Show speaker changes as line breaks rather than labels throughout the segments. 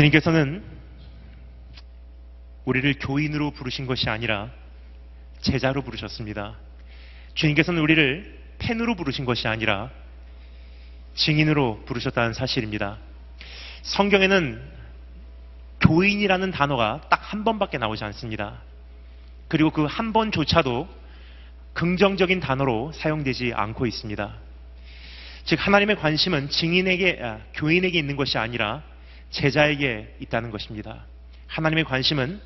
주님께서는 우리를 교인으로 부르신 것이 아니라 제자로 부르셨습니다. 주님께서는 우리를 팬으로 부르신 것이 아니라 증인으로 부르셨다는 사실입니다. 성경에는 교인이라는 단어가 딱 한 번밖에 나오지 않습니다. 그리고 그 한 번조차도 긍정적인 단어로 사용되지 않고 있습니다. 즉 하나님의 관심은 증인에게 아, 교인에게 있는 것이 아니라 제자에게 있다는 것입니다. 하나님의 관심은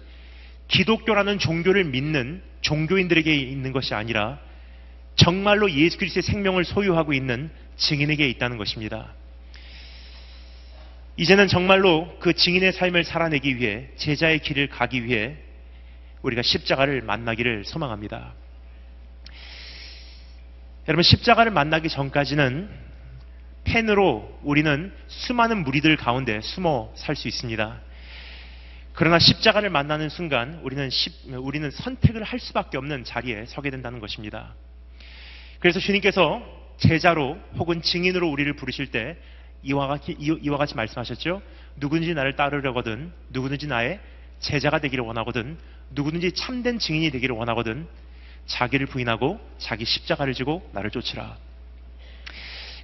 기독교라는 종교를 믿는 종교인들에게 있는 것이 아니라 정말로 예수 그리스도의 생명을 소유하고 있는 증인에게 있다는 것입니다. 이제는 정말로 그 증인의 삶을 살아내기 위해 제자의 길을 가기 위해 우리가 십자가를 만나기를 소망합니다. 여러분 십자가를 만나기 전까지는 펜으로 우리는 수많은 무리들 가운데 숨어 살 수 있습니다. 그러나 십자가를 만나는 순간 우리는, 십, 우리는 선택을 할 수밖에 없는 자리에 서게 된다는 것입니다. 그래서 주님께서 제자로 혹은 증인으로 우리를 부르실 때 이와 같이, 이와 같이 말씀하셨죠. 누구든지 나를 따르려거든, 누구든지 나의 제자가 되기를 원하거든, 누구든지 참된 증인이 되기를 원하거든, 자기를 부인하고 자기 십자가를 지고 나를 쫓으라.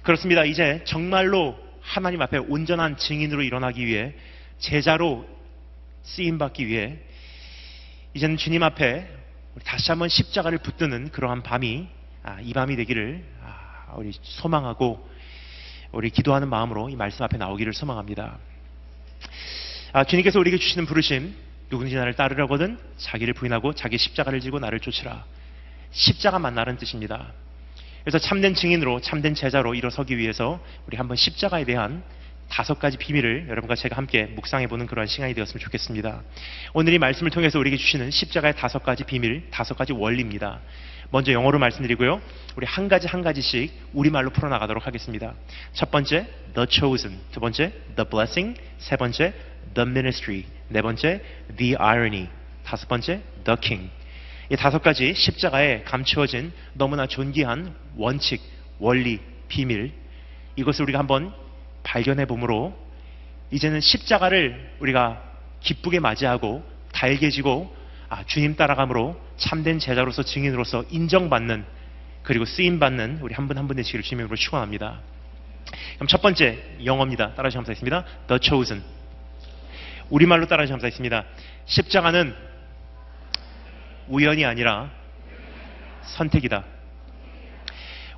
그렇습니다. 이제 정말로 하나님 앞에 온전한 증인으로 일어나기 위해 제자로 쓰임 받기 위해 이제는 주님 앞에 다시 한번 십자가를 붙드는 그러한 밤이 아, 이 밤이 되기를 아, 우리 소망하고 우리 기도하는 마음으로 이 말씀 앞에 나오기를 소망합니다. 아, 주님께서 우리에게 주시는 부르심 누군지 나를 따르려거든 자기를 부인하고 자기 십자가를 지고 나를 쫓으라. 십자가 만나는 뜻입니다. 그래서 참된 증인으로 참된 제자로 일어서기 위해서 우리 한번 십자가에 대한 다섯 가지 비밀을 여러분과 제가 함께 묵상해 보는 그런 시간이 되었으면 좋겠습니다. 오늘 이 말씀을 통해서 우리에게 주시는 십자가의 다섯 가지 비밀, 다섯 가지 원리입니다. 먼저 영어로 말씀드리고요. 우리 한 가지 한 가지씩 우리말로 풀어나가도록 하겠습니다. 첫 번째, the chosen. 두 번째, the blessing. 세 번째, the ministry. 네 번째, the irony. 다섯 번째, the king. 이 다섯 가지 십자가에 감추어진 너무나 존귀한 원칙, 원리, 비밀. 이것을 우리가 한번 발견해 보므로 이제는 십자가를 우리가 기쁘게 맞이하고 달개지고 아, 주님 따라감으로 참된 제자로서 증인으로서 인정받는 그리고 쓰임받는 우리 한 분 한 분 되시기를 주님으로 축원합니다. 그럼 첫 번째 영어입니다. 따라서 감사했습니다. The chosen. 우리말로 따라서 감사했습니다. 십자가는 우연이 아니라 선택이다.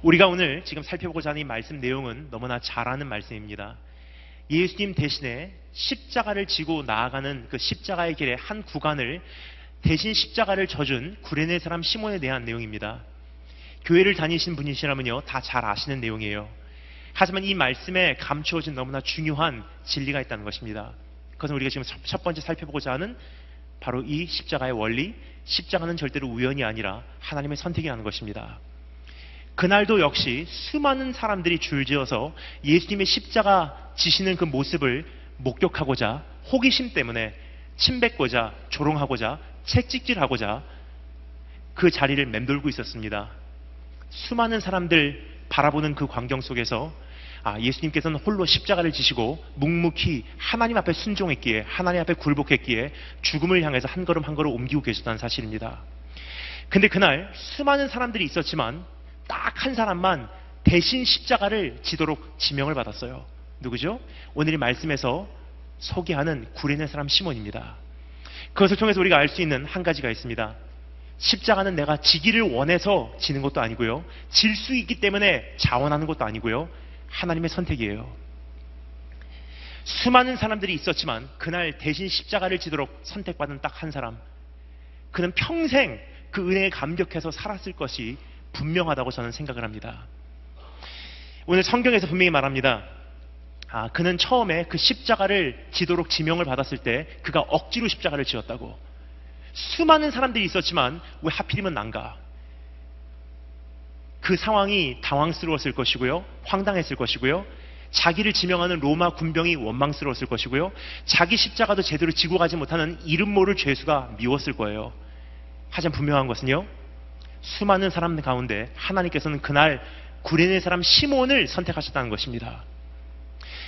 우리가 오늘 지금 살펴보고자 하는 이 말씀 내용은 너무나 잘 아는 말씀입니다. 예수님 대신에 십자가를 지고 나아가는 그 십자가의 길의 한 구간을 대신 십자가를 져준 구레네 사람 시몬에 대한 내용입니다. 교회를 다니신 분이시라면요, 다 잘 아시는 내용이에요. 하지만 이 말씀에 감추어진 너무나 중요한 진리가 있다는 것입니다. 그것은 우리가 지금 첫 번째 살펴보고자 하는 바로 이 십자가의 원리, 십자가는 절대로 우연이 아니라 하나님의 선택이라는 것입니다. 그날도 역시 수많은 사람들이 줄지어서 예수님의 십자가 지시는 그 모습을 목격하고자 호기심 때문에 침뱉고자 조롱하고자 채찍질하고자 그 자리를 맴돌고 있었습니다. 수많은 사람들 바라보는 그 광경 속에서 아, 예수님께서는 홀로 십자가를 지시고 묵묵히 하나님 앞에 순종했기에 하나님 앞에 굴복했기에 죽음을 향해서 한 걸음 한 걸음 옮기고 계셨다는 사실입니다. 근데 그날 수많은 사람들이 있었지만 딱 한 사람만 대신 십자가를 지도록 지명을 받았어요. 누구죠? 오늘 이 말씀에서 소개하는 구레네 사람 시몬입니다. 그것을 통해서 우리가 알 수 있는 한 가지가 있습니다. 십자가는 내가 지기를 원해서 지는 것도 아니고요. 질 수 있기 때문에 자원하는 것도 아니고요. 하나님의 선택이에요. 수많은 사람들이 있었지만 그날 대신 십자가를 지도록 선택받은 딱 한 사람. 그는 평생 그 은혜에 감격해서 살았을 것이 분명하다고 저는 생각을 합니다. 오늘 성경에서 분명히 말합니다. 아, 그는 처음에 그 십자가를 지도록 지명을 받았을 때 그가 억지로 십자가를 지었다고. 수많은 사람들이 있었지만 왜 하필이면 난가? 그 상황이 당황스러웠을 것이고요. 황당했을 것이고요. 자기를 지명하는 로마 군병이 원망스러웠을 것이고요. 자기 십자가도 제대로 지고 가지 못하는 이름 모를 죄수가 미웠을 거예요. 하지만 분명한 것은요. 수많은 사람들 가운데 하나님께서는 그날 구레네 사람 시몬을 선택하셨다는 것입니다.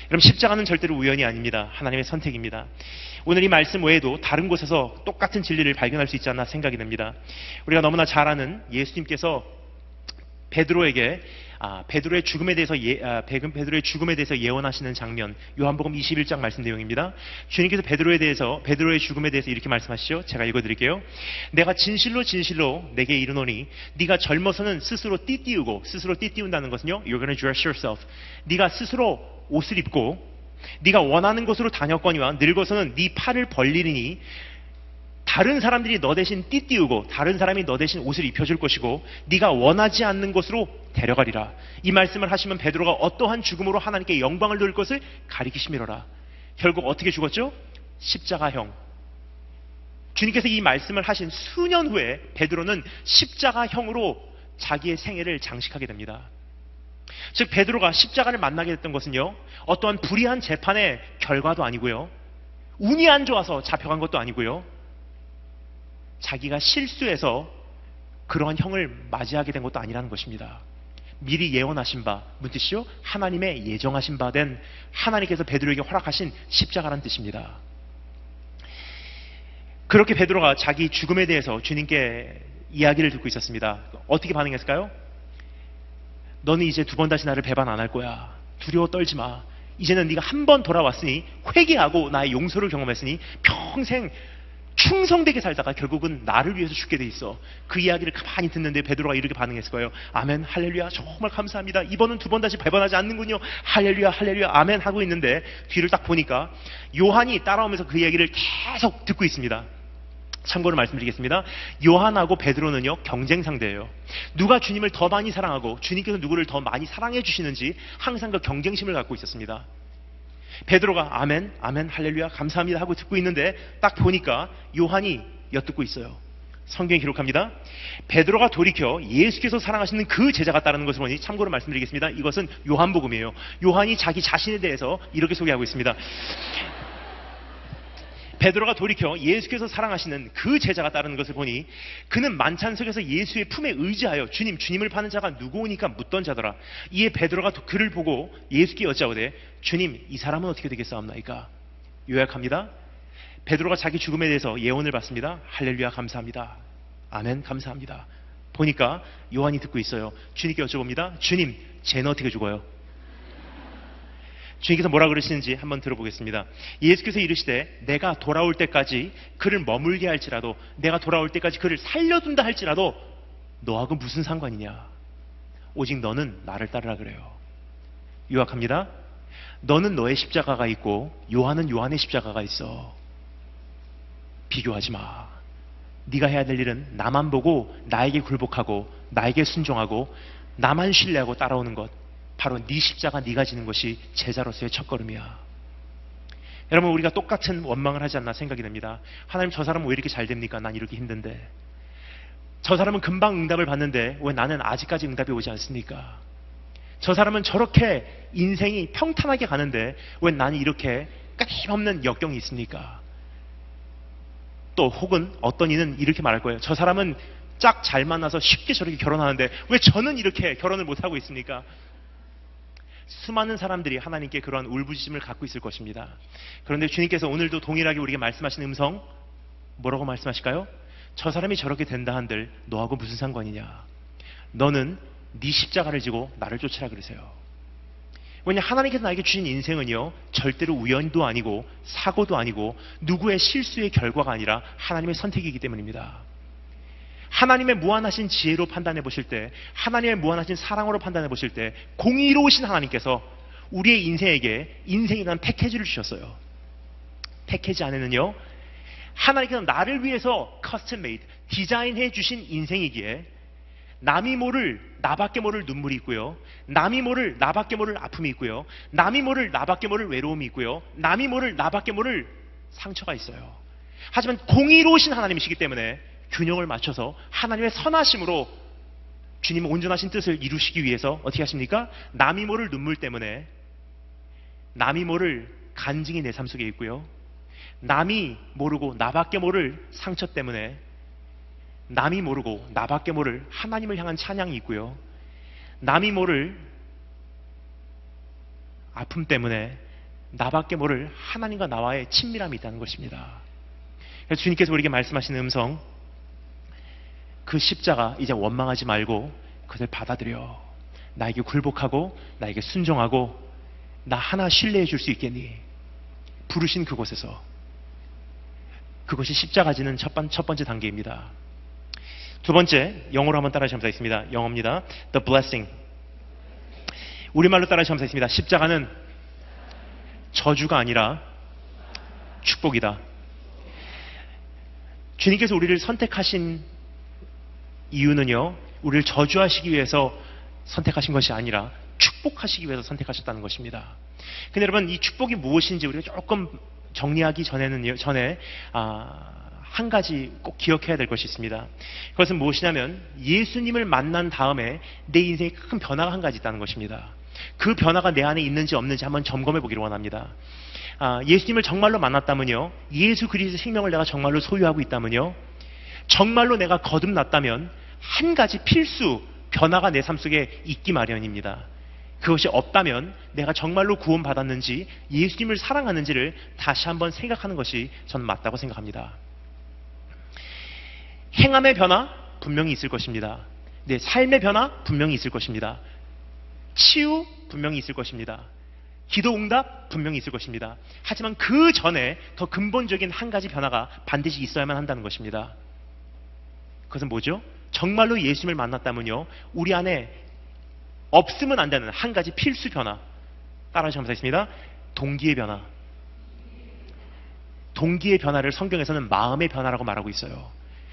여러분 십자가는 절대로 우연이 아닙니다. 하나님의 선택입니다. 오늘 이 말씀 외에도 다른 곳에서 똑같은 진리를 발견할 수 있지 않나 생각이 됩니다. 우리가 너무나 잘 아는 예수님께서 베드로에게 아, 베드로의 죽음에 대해서 예, 아, 베드로의 죽음에 대해서 예언하시는 장면 요한복음 21장 말씀 내용입니다. 주님께서 베드로에 대해서 베드로의 죽음에 대해서 이렇게 말씀하시죠. 제가 읽어드릴게요. 내가 진실로 진실로 내게 이르노니 네가 젊어서는 스스로 띠띠우고 스스로 띠띠운다는 것은요. You're gonna dress yourself. 네가 스스로 옷을 입고 네가 원하는 곳으로 다녔거니와 늙어서는 네 팔을 벌리니 다른 사람들이 너 대신 띠띠우고 다른 사람이 너 대신 옷을 입혀줄 것이고 네가 원하지 않는 곳으로 데려가리라. 이 말씀을 하시면 베드로가 어떠한 죽음으로 하나님께 영광을 돌릴 것을 가리키심이로라. 결국 어떻게 죽었죠? 십자가형. 주님께서 이 말씀을 하신 수년 후에 베드로는 십자가형으로 자기의 생애를 장식하게 됩니다. 즉 베드로가 십자가를 만나게 됐던 것은요. 어떠한 불의한 재판의 결과도 아니고요. 운이 안 좋아서 잡혀간 것도 아니고요. 자기가 실수해서 그러한 형을 맞이하게 된 것도 아니라는 것입니다. 미리 예언하신 바, 무슨 뜻이요? 하나님의 예정하신 바 된 하나님께서 베드로에게 허락하신 십자가란 뜻입니다. 그렇게 베드로가 자기 죽음에 대해서 주님께 이야기를 듣고 있었습니다. 어떻게 반응했을까요? 너는 이제 두 번 다시 나를 배반 안 할 거야. 두려워 떨지 마. 이제는 네가 한 번 돌아왔으니 회개하고 나의 용서를 경험했으니 평생 충성되게 살다가 결국은 나를 위해서 죽게 돼 있어. 그 이야기를 가만히 듣는데 베드로가 이렇게 반응했을 거예요. 아멘, 할렐루야, 정말 감사합니다. 이번은 두 번 다시 배반하지 않는군요. 할렐루야, 할렐루야, 아멘 하고 있는데 뒤를 딱 보니까 요한이 따라오면서 그 이야기를 계속 듣고 있습니다. 참고로 말씀드리겠습니다. 요한하고 베드로는요 경쟁 상대예요. 누가 주님을 더 많이 사랑하고 주님께서 누구를 더 많이 사랑해 주시는지 항상 그 경쟁심을 갖고 있었습니다. 베드로가 아멘, 아멘, 할렐루야, 감사합니다 하고 듣고 있는데 딱 보니까 요한이 엿듣고 있어요. 성경이 기록합니다. 베드로가 돌이켜 예수께서 사랑하시는 그 제자가 따르는 것을 보니 참고로 말씀드리겠습니다. 이것은 요한복음이에요. 요한이 자기 자신에 대해서 이렇게 소개하고 있습니다. 베드로가 돌이켜 예수께서 사랑하시는 그 제자가 따르는 것을 보니 그는 만찬 속에서 예수의 품에 의지하여 주님 주님을 파는 자가 누구오니까 묻던 자더라. 이에 베드로가 그를 보고 예수께 여짜오되 주님 이 사람은 어떻게 되겠사옵나이까? 요약합니다. 베드로가 자기 죽음에 대해서 예언을 받습니다. 할렐루야 감사합니다. 아멘 감사합니다. 보니까 요한이 듣고 있어요. 주님께 여쭤봅니다. 주님 쟤는 어떻게 죽어요? 주님께서 뭐라 그러시는지 한번 들어보겠습니다. 예수께서 이르시되 내가 돌아올 때까지 그를 머물게 할지라도 내가 돌아올 때까지 그를 살려둔다 할지라도 너하고 무슨 상관이냐? 오직 너는 나를 따르라 그래요. 요약합니다. 너는 너의 십자가가 있고 요한은 요한의 십자가가 있어. 비교하지 마. 네가 해야 될 일은 나만 보고 나에게 굴복하고 나에게 순종하고 나만 신뢰하고 따라오는 것. 바로 네 십자가 네가 지는 것이 제자로서의 첫걸음이야. 여러분 우리가 똑같은 원망을 하지 않나 생각이 됩니다. 하나님 저 사람은 왜 이렇게 잘 됩니까? 난 이렇게 힘든데. 저 사람은 금방 응답을 받는데 왜 나는 아직까지 응답이 오지 않습니까? 저 사람은 저렇게 인생이 평탄하게 가는데 왜 나는 이렇게 끊임없는 역경이 있습니까? 또 혹은 어떤 이는 이렇게 말할 거예요. 저 사람은 짝 잘 만나서 쉽게 저렇게 결혼하는데 왜 저는 이렇게 결혼을 못하고 있습니까? 수많은 사람들이 하나님께 그러한 울부짖음을 갖고 있을 것입니다. 그런데 주님께서 오늘도 동일하게 우리에게 말씀하시는 음성 뭐라고 말씀하실까요? 저 사람이 저렇게 된다 한들 너하고 무슨 상관이냐? 너는 네 십자가를 지고 나를 쫓으라 그러세요. 왜냐 하나님께서 나에게 주신 인생은요 절대로 우연도 아니고 사고도 아니고 누구의 실수의 결과가 아니라 하나님의 선택이기 때문입니다. 하나님의 무한하신 지혜로 판단해 보실 때, 하나님의 무한하신 사랑으로 판단해 보실 때, 공의로우신 하나님께서 우리의 인생에게 인생이라는 패키지를 주셨어요. 패키지 안에는요, 하나님께서 나를 위해서 custom made, 디자인해 주신 인생이기에 남이 모를 나밖에 모를 눈물이 있고요. 남이 모를 나밖에 모를 아픔이 있고요. 남이 모를 나밖에 모를 외로움이 있고요. 남이 모를 나밖에 모를 상처가 있어요. 하지만 공의로우신 하나님이시기 때문에 균형을 맞춰서 하나님의 선하심으로 주님의 온전하신 뜻을 이루시기 위해서 어떻게 하십니까? 남이 모를 눈물 때문에 남이 모를 간증이 내 삶 속에 있고요. 남이 모르고 나밖에 모를 상처 때문에 남이 모르고 나밖에 모를 하나님을 향한 찬양이 있고요. 남이 모를 아픔 때문에 나밖에 모를 하나님과 나와의 친밀함이 있다는 것입니다. 그래서 주님께서 우리에게 말씀하시는 음성, 그 십자가 이제 원망하지 말고 그들 받아들여. 나에게 굴복하고 나에게 순종하고 나 하나 신뢰해 줄 수 있겠니? 부르신 그곳에서. 그것이 십자가지는 첫, 번, 첫 번째 단계입니다. 두 번째, 영어로 한번 따라하시면 되겠습니다. 영어입니다. The blessing. 우리말로 따라하시면 되겠습니다. 십자가는 저주가 아니라 축복이다. 주님께서 우리를 선택하신 이유는요, 우리를 저주하시기 위해서 선택하신 것이 아니라 축복하시기 위해서 선택하셨다는 것입니다. 근데 여러분, 이 축복이 무엇인지 우리가 조금 정리하기 전에는, 전에, 아, 한 가지 꼭 기억해야 될 것이 있습니다. 그것은 무엇이냐면 예수님을 만난 다음에 내 인생에 큰 변화가 한 가지 있다는 것입니다. 그 변화가 내 안에 있는지 없는지 한번 점검해 보기를 원합니다. 아, 예수님을 정말로 만났다면요. 예수 그리스도의 생명을 내가 정말로 소유하고 있다면요. 정말로 내가 거듭났다면 한 가지 필수 변화가 내 삶 속에 있기 마련입니다. 그것이 없다면 내가 정말로 구원받았는지 예수님을 사랑하는지를 다시 한번 생각하는 것이 저는 맞다고 생각합니다. 행함의 변화 분명히 있을 것입니다. 네, 삶의 변화 분명히 있을 것입니다. 치유 분명히 있을 것입니다. 기도 응답 분명히 있을 것입니다. 하지만 그 전에 더 근본적인 한 가지 변화가 반드시 있어야만 한다는 것입니다. 그것은 뭐죠? 정말로 예수님을 만났다면요. 우리 안에 없으면 안 되는 한 가지 필수 변화. 따라하시면 되겠습니다. 동기의 변화. 동기의 변화를 성경에서는 마음의 변화라고 말하고 있어요.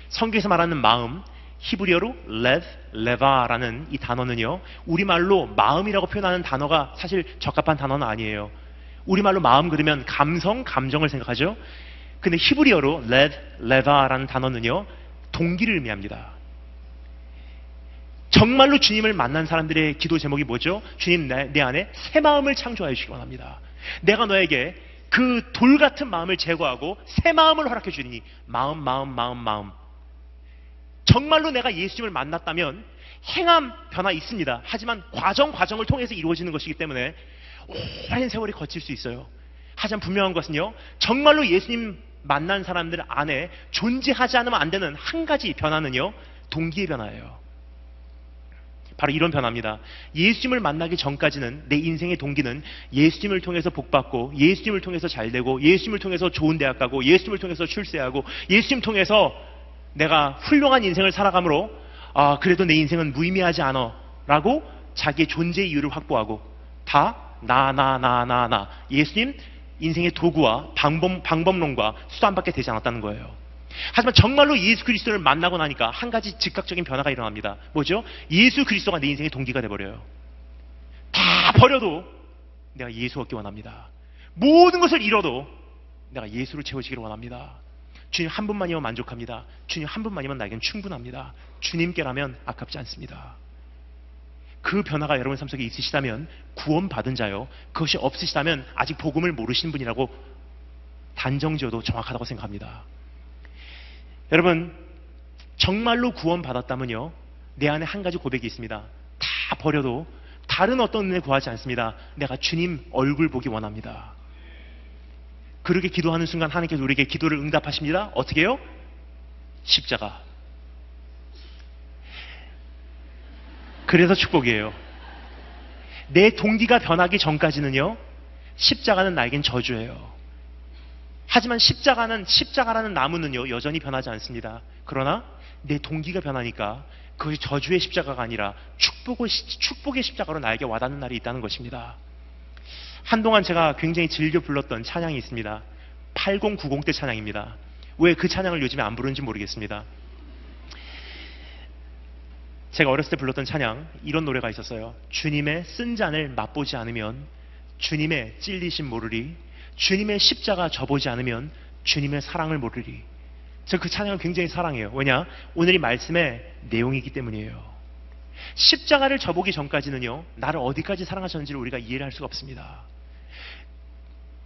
성경에서 말하는 마음, 히브리어로 lev, leva라는 이 단어는요, 우리말로 마음이라고 표현하는 단어가 사실 적합한 단어는 아니에요. 우리말로 마음 그러면 감성, 감정을 생각하죠. 근데 히브리어로 lev, leva라는 단어는요, 동기를 의미합니다. 정말로 주님을 만난 사람들의 기도 제목이 뭐죠? 주님 내, 내 안에 새 마음을 창조하여 주시기 원합니다. 내가 너에게 그 돌 같은 마음을 제거하고 새 마음을 허락해 주니 마음, 마음, 마음, 마음. 정말로 내가 예수님을 만났다면 행함 변화 있습니다. 하지만 과정 과정을 통해서 이루어지는 것이기 때문에 오랜 세월이 거칠 수 있어요. 하지만 분명한 것은요. 정말로 예수님 만난 사람들 안에 존재하지 않으면 안 되는 한 가지 변화는요. 동기의 변화예요. 바로 이런 변화입니다. 예수님을 만나기 전까지는 내 인생의 동기는 예수님을 통해서 복받고 예수님을 통해서 잘되고 예수님을 통해서 좋은 대학 가고 예수님을 통해서 출세하고 예수님 통해서 내가 훌륭한 인생을 살아가므로 아 그래도 내 인생은 무의미하지 않아 라고 자기의 존재 이유를 확보하고 다 나 나 나 나 나 예수님 인생의 도구와 방법, 방법론과 수단밖에 되지 않았다는 거예요. 하지만 정말로 예수 그리스도를 만나고 나니까 한 가지 즉각적인 변화가 일어납니다. 뭐죠? 예수 그리스도가 내 인생의 동기가 돼버려요. 다 버려도 내가 예수 얻기 원합니다. 모든 것을 잃어도 내가 예수로 채워지기를 원합니다. 주님 한 분만이면 만족합니다. 주님 한 분만이면 나에겐 충분합니다. 주님께라면 아깝지 않습니다. 그 변화가 여러분 삶 속에 있으시다면 구원받은 자요. 그것이 없으시다면 아직 복음을 모르시는 분이라고 단정지어도 정확하다고 생각합니다. 여러분, 정말로 구원받았다면요. 내 안에 한 가지 고백이 있습니다. 다 버려도 다른 어떤 은혜 구하지 않습니다. 내가 주님 얼굴 보기 원합니다. 그렇게 기도하는 순간 하나님께서 우리에게 기도를 응답하십니다. 어떻게 해요? 십자가. 그래서 축복이에요. 내 동기가 변하기 전까지는요, 십자가는 나에겐 저주예요. 하지만 십자가는, 십자가라는 나무는요, 여전히 변하지 않습니다. 그러나 내 동기가 변하니까 그것이 저주의 십자가가 아니라 축복의, 축복의 십자가로 나에게 와닿는 날이 있다는 것입니다. 한동안 제가 굉장히 즐겨 불렀던 찬양이 있습니다. 8090대 찬양입니다. 왜 그 찬양을 요즘에 안 부르는지 모르겠습니다. 제가 어렸을 때 불렀던 찬양 이런 노래가 있었어요. 주님의 쓴 잔을 맛보지 않으면 주님의 찔리심 모르리. 주님의 십자가 져보지 않으면 주님의 사랑을 모르리. 저 그 찬양을 굉장히 사랑해요. 왜냐? 오늘 이 말씀의 내용이기 때문이에요. 십자가를 져보기 전까지는요, 나를 어디까지 사랑하셨는지를 우리가 이해를 할 수가 없습니다.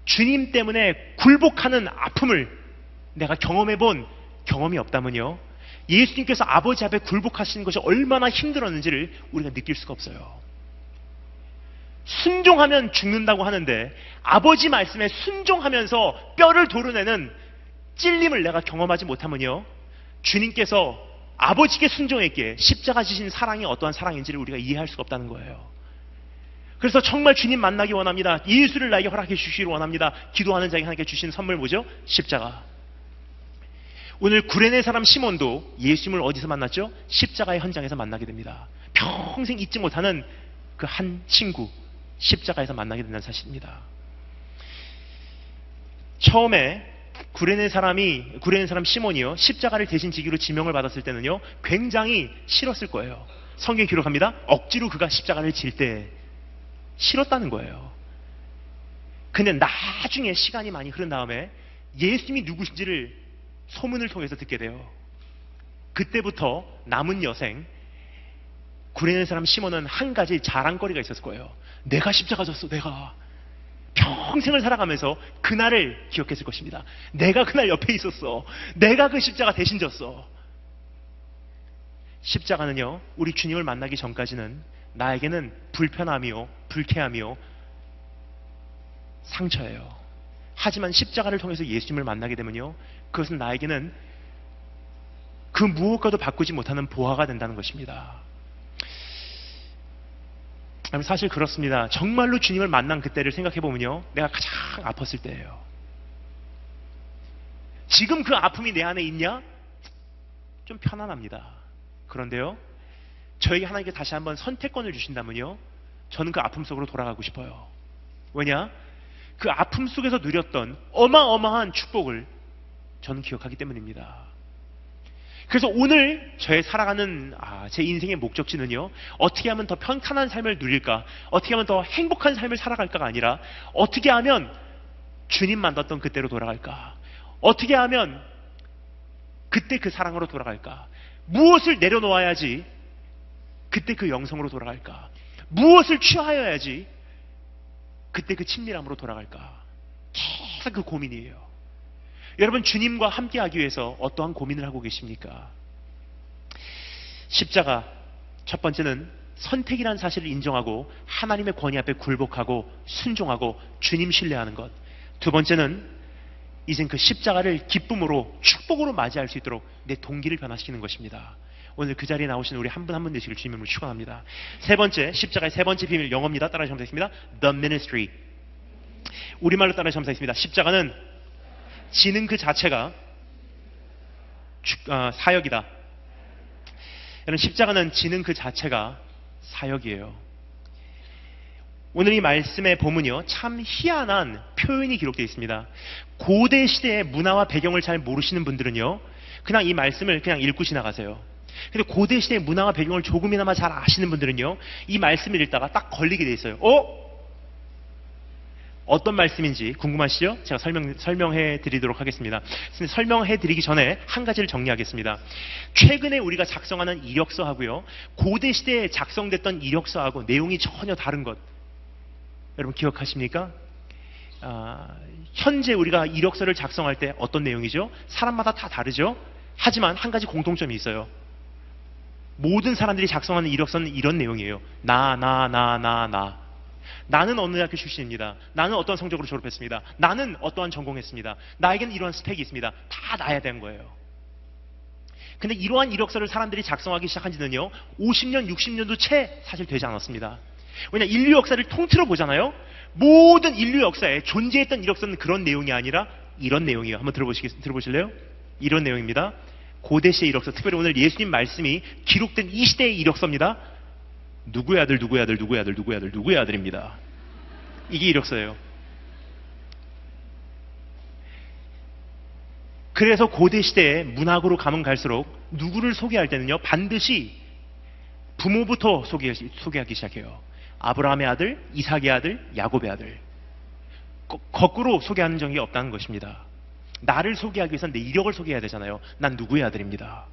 주님 때문에 굴복하는 아픔을 내가 경험해 본 경험이 없다면요, 예수님께서 아버지 앞에 굴복하시는 것이 얼마나 힘들었는지를 우리가 느낄 수가 없어요. 순종하면 죽는다고 하는데 아버지 말씀에 순종하면서 뼈를 도려내는 찔림을 내가 경험하지 못하면요. 주님께서 아버지께 순종했기에 십자가 지신 사랑이 어떠한 사랑인지를 우리가 이해할 수가 없다는 거예요. 그래서 정말 주님 만나기 원합니다. 예수를 나에게 허락해 주시기를 원합니다. 기도하는 자에게 하나님께 주신 선물 뭐죠? 십자가. 오늘 구레네 사람 시몬도 예수님을 어디서 만났죠? 십자가의 현장에서 만나게 됩니다. 평생 잊지 못하는 그 한 친구, 십자가에서 만나게 된다는 사실입니다. 처음에 구레네 사람이 구레네 사람 시몬이요 십자가를 대신 지기로 지명을 받았을 때는요 굉장히 싫었을 거예요. 성경 기록합니다. 억지로 그가 십자가를 질 때 싫었다는 거예요. 근데 나중에 시간이 많이 흐른 다음에 예수님이 누구신지를 소문을 통해서 듣게 돼요. 그때부터 남은 여생 구레네 사람 시몬은 한 가지 자랑거리가 있었을 거예요. 내가 십자가 졌어, 내가. 평생을 살아가면서 그날을 기억했을 것입니다. 내가 그날 옆에 있었어. 내가 그 십자가 대신 졌어. 십자가는요, 우리 주님을 만나기 전까지는 나에게는 불편함이요, 불쾌함이요, 상처예요. 하지만 십자가를 통해서 예수님을 만나게 되면요, 그것은 나에게는 그 무엇과도 바꾸지 못하는 보화가 된다는 것입니다. 사실 그렇습니다. 정말로 주님을 만난 그때를 생각해 보면요. 내가 가장 아팠을 때예요. 지금 그 아픔이 내 안에 있냐? 좀 편안합니다. 그런데요. 저에게 하나님께 다시 한번 선택권을 주신다면요. 저는 그 아픔 속으로 돌아가고 싶어요. 왜냐? 그 아픔 속에서 누렸던 어마어마한 축복을 저는 기억하기 때문입니다. 그래서 오늘 저의 살아가는 아, 제 인생의 목적지는요. 어떻게 하면 더 편안한 삶을 누릴까? 어떻게 하면 더 행복한 삶을 살아갈까가 아니라 어떻게 하면 주님 만났던 그때로 돌아갈까? 어떻게 하면 그때 그 사랑으로 돌아갈까? 무엇을 내려놓아야지 그때 그 영성으로 돌아갈까? 무엇을 취하여야지 그때 그 친밀함으로 돌아갈까? 계속 그 고민이에요. 여러분 주님과 함께하기 위해서 어떠한 고민을 하고 계십니까? 십자가 첫 번째는 선택이라는 사실을 인정하고 하나님의 권위 앞에 굴복하고 순종하고 주님 신뢰하는 것. 두 번째는 이젠 그 십자가를 기쁨으로 축복으로 맞이할 수 있도록 내 동기를 변화시키는 것입니다. 오늘 그 자리에 나오신 우리 한 분 한 분 되시길 주님으로 축원합니다. 세 번째 십자가의 세 번째 비밀 영어입니다. 따라하시면 되겠습니다. The ministry. 우리말로 따라하시면 되겠습니다. 십자가는 지는 그 자체가 어, 사역이다. 여러분 십자가는 지는 그 자체가 사역이에요. 오늘 이 말씀의 보면요. 참 희한한 표현이 기록되어 있습니다. 고대 시대의 문화와 배경을 잘 모르시는 분들은요. 그냥 이 말씀을 그냥 읽고 지나가세요. 근데 고대 시대의 문화와 배경을 조금이나마 잘 아시는 분들은요. 이 말씀을 읽다가 딱 걸리게 돼 있어요. 어? 어떤 말씀인지 궁금하시죠? 제가 설명, 설명해 드리도록 하겠습니다. 설명해 드리기 전에 한 가지를 정리하겠습니다. 최근에 우리가 작성하는 이력서하고요. 고대 시대에 작성됐던 이력서하고 내용이 전혀 다른 것. 여러분 기억하십니까? 아, 현재 우리가 이력서를 작성할 때 어떤 내용이죠? 사람마다 다 다르죠? 하지만 한 가지 공통점이 있어요. 모든 사람들이 작성하는 이력서는 이런 내용이에요. 나, 나, 나, 나, 나. 나는 어느 학교 출신입니다. 나는 어떤 성적으로 졸업했습니다. 나는 어떠한 전공했습니다. 나에게는 이러한 스펙이 있습니다. 다 나야 되는 거예요. 근데 이러한 이력서를 사람들이 작성하기 시작한 지는요, 50년, 60년도 채 사실 되지 않았습니다. 왜냐, 인류 역사를 통틀어 보잖아요? 모든 인류 역사에 존재했던 이력서는 그런 내용이 아니라 이런 내용이에요. 한번 들어보시겠, 들어보실래요? 이런 내용입니다. 고대 시의 이력서, 특별히 오늘 예수님 말씀이 기록된 이 시대의 이력서입니다. 누구의 아들, 누구의 아들, 누구의 아들, 누구의 아들, 누구의 아들입니다. 이게 이력서예요. 그래서 고대 시대에 문학으로 가면 갈수록 누구를 소개할 때는요, 반드시 부모부터 소개, 소개하기 시작해요. 아브라함의 아들, 이삭의 아들, 야곱의 아들. 거, 거꾸로 소개하는 적이 없다는 것입니다. 나를 소개하기 위해서는 내 이력을 소개해야 되잖아요. 난 누구의 아들입니다.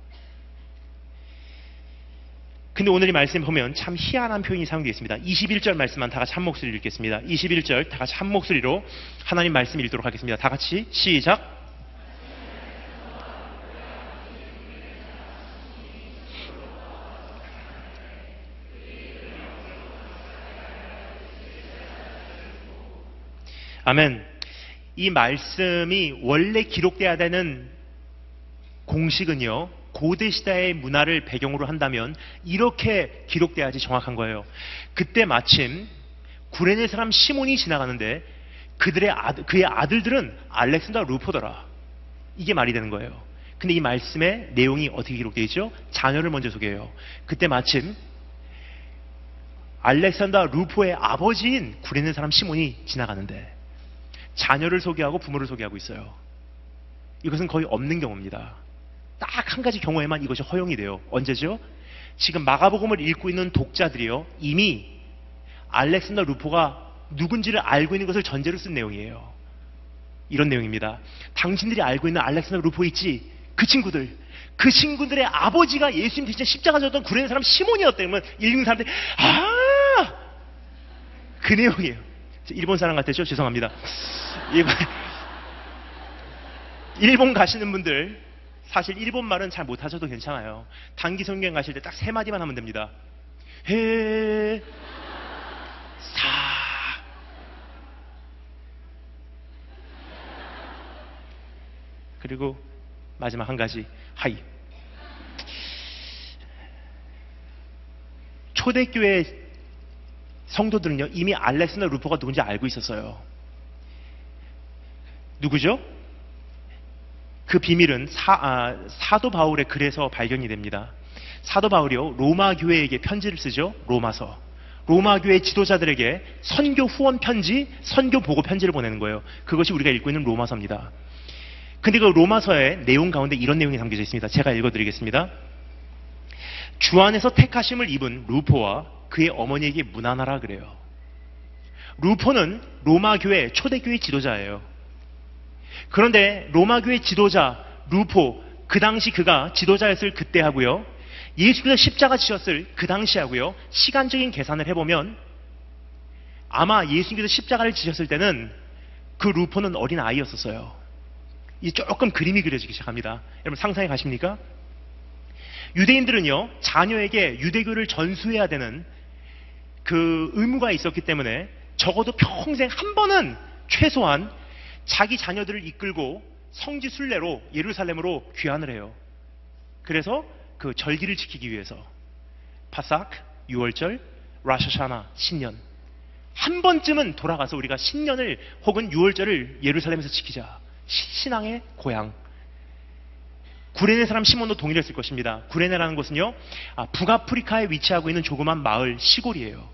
근데 오늘 이 말씀 보면 참 희한한 표현이 사용되어 있습니다. 21절 말씀만 다 같이 한 목소리로 읽겠습니다. 21절 다 같이 한 목소리로 하나님 말씀 읽도록 하겠습니다. 다 같이 시작. 아멘. 이 말씀이 원래 기록돼야 되는 공식은요. 고대 시대의 문화를 배경으로 한다면 이렇게 기록돼야지 정확한 거예요. 그때 마침 구레네 사람 시몬이 지나가는데 그들의 아들, 그의 아들들은 알렉산더 루포더라. 이게 말이 되는 거예요. 근데 이 말씀의 내용이 어떻게 기록되어 있죠? 자녀를 먼저 소개해요. 그때 마침 알렉산더 루포의 아버지인 구레네 사람 시몬이 지나가는데 자녀를 소개하고 부모를 소개하고 있어요. 이것은 거의 없는 경우입니다. 딱 한 가지 경우에만 이것이 허용이 돼요. 언제죠? 지금 마가복음을 읽고 있는 독자들이요. 이미 알렉산더 루포가 누군지를 알고 있는 것을 전제로 쓴 내용이에요. 이런 내용입니다. 당신들이 알고 있는 알렉산더 루포 있지? 그 친구들. 그 친구들의 아버지가 예수님 대신 십자가 졌던 구레는 사람 시몬이었다. 그러면 읽는 사람들이 아! 그 내용이에요. 일본 사람 같았죠? 죄송합니다. 일본 가시는 분들 사실 일본 말은 잘 못하셔도 괜찮아요. 단기 성경 가실 때 딱 세 마디만 하면 됩니다. 해, 사. 그리고 마지막 한 가지, 하이. 초대교회 성도들은요, 이미 알렉산더 루퍼가 누군지 알고 있었어요. 누구죠? 그 비밀은 사, 도 바울의 글에서 발견이 됩니다. 사도 바울이요, 로마 교회에게 편지를 쓰죠. 로마서. 로마 교회 지도자들에게 선교 후원 편지, 선교 보고 편지를 보내는 거예요. 그것이 우리가 읽고 있는 로마서입니다. 근데 그 로마서의 내용 가운데 이런 내용이 담겨져 있습니다. 제가 읽어드리겠습니다. 주 안에서 택하심을 입은 루포와 그의 어머니에게 무난하라 그래요. 루포는 로마 교회 초대교회 지도자예요. 그런데 로마 교회 지도자 루포 그 당시 그가 지도자였을 그때 하고요. 예수께서 십자가 지셨을 그 당시 하고요. 시간적인 계산을 해보면 아마 예수님께서 십자가를 지셨을 때는 그 루포는 어린 아이였었어요. 이 조금 그림이 그려지기 시작합니다. 여러분 상상해 가십니까? 유대인들은요, 자녀에게 유대교를 전수해야 되는 그 의무가 있었기 때문에 적어도 평생 한 번은 최소한 자기 자녀들을 이끌고 성지 순례로 예루살렘으로 귀환을 해요. 그래서 그 절기를 지키기 위해서 파삭, 6월절, 라샤샤나, 신년 한 번쯤은 돌아가서 우리가 신년을 혹은 6월절을 예루살렘에서 지키자. 신앙의 고향. 구레네 사람 시몬도 동의를 했을 것입니다. 구레네라는 곳은요, 아, 북아프리카에 위치하고 있는 조그만 마을 시골이에요.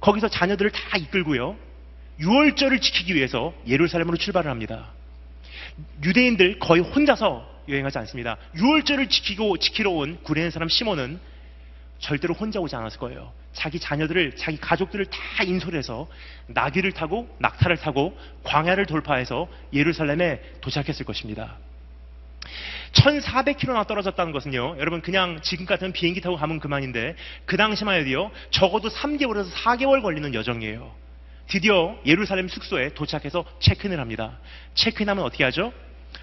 거기서 자녀들을 다 이끌고요, 6월절을 지키기 위해서 예루살렘으로 출발을 합니다. 유대인들 거의 혼자서 여행하지 않습니다. 6월절을 지키고 지키러 온 구레네 사람 시몬은 절대로 혼자 오지 않았을 거예요. 자기 자녀들을 자기 가족들을 다 인솔해서 나귀를 타고 낙타를 타고 광야를 돌파해서 예루살렘에 도착했을 것입니다. 1400km나 떨어졌다는 것은요, 여러분 그냥 지금 같은 비행기 타고 가면 그만인데 그 당시만 해도요, 적어도 3개월에서 4개월 걸리는 여정이에요. 드디어 예루살렘 숙소에 도착해서 체크인을 합니다. 체크인하면 어떻게 하죠?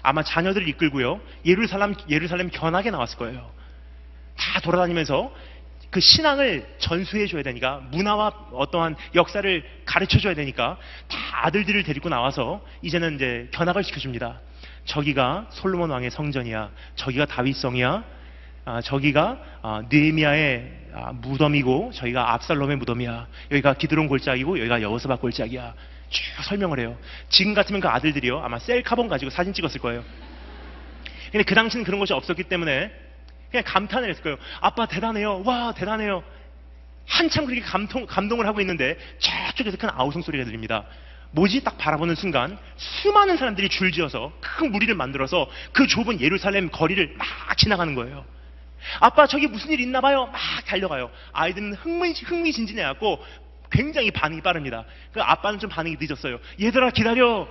아마 자녀들을 이끌고요, 예루살렘 예루살렘 견학에 나왔을 거예요. 다 돌아다니면서 그 신앙을 전수해 줘야 되니까 문화와 어떠한 역사를 가르쳐 줘야 되니까 다 아들들을 데리고 나와서 이제는 이제 견학을 시켜 줍니다. 저기가 솔로몬 왕의 성전이야. 저기가 다윗성이야. 아, 저기가 아, 느헤미야의 아, 무덤이고 저희가 압살롬의 무덤이야. 여기가 기드론 골짜기고 여기가 여호사박 골짜기야. 쭉 설명을 해요. 지금 같으면 그 아들들이요 아마 셀카본 가지고 사진 찍었을 거예요. 근데 그 당시는 그런 것이 없었기 때문에 그냥 감탄을 했을 거예요. 아빠 대단해요. 와 대단해요. 한참 그렇게 감동, 감동을 하고 있는데 저쪽에서 큰 아우성 소리가 들립니다. 뭐지? 딱 바라보는 순간 수많은 사람들이 줄지어서 큰 무리를 만들어서 그 좁은 예루살렘 거리를 막 지나가는 거예요. 아빠 저기 무슨 일 있나 봐요. 막 달려가요. 아이들은 흥미, 흥미진진해갖고 굉장히 반응이 빠릅니다. 그 아빠는 좀 반응이 늦었어요. 얘들아 기다려.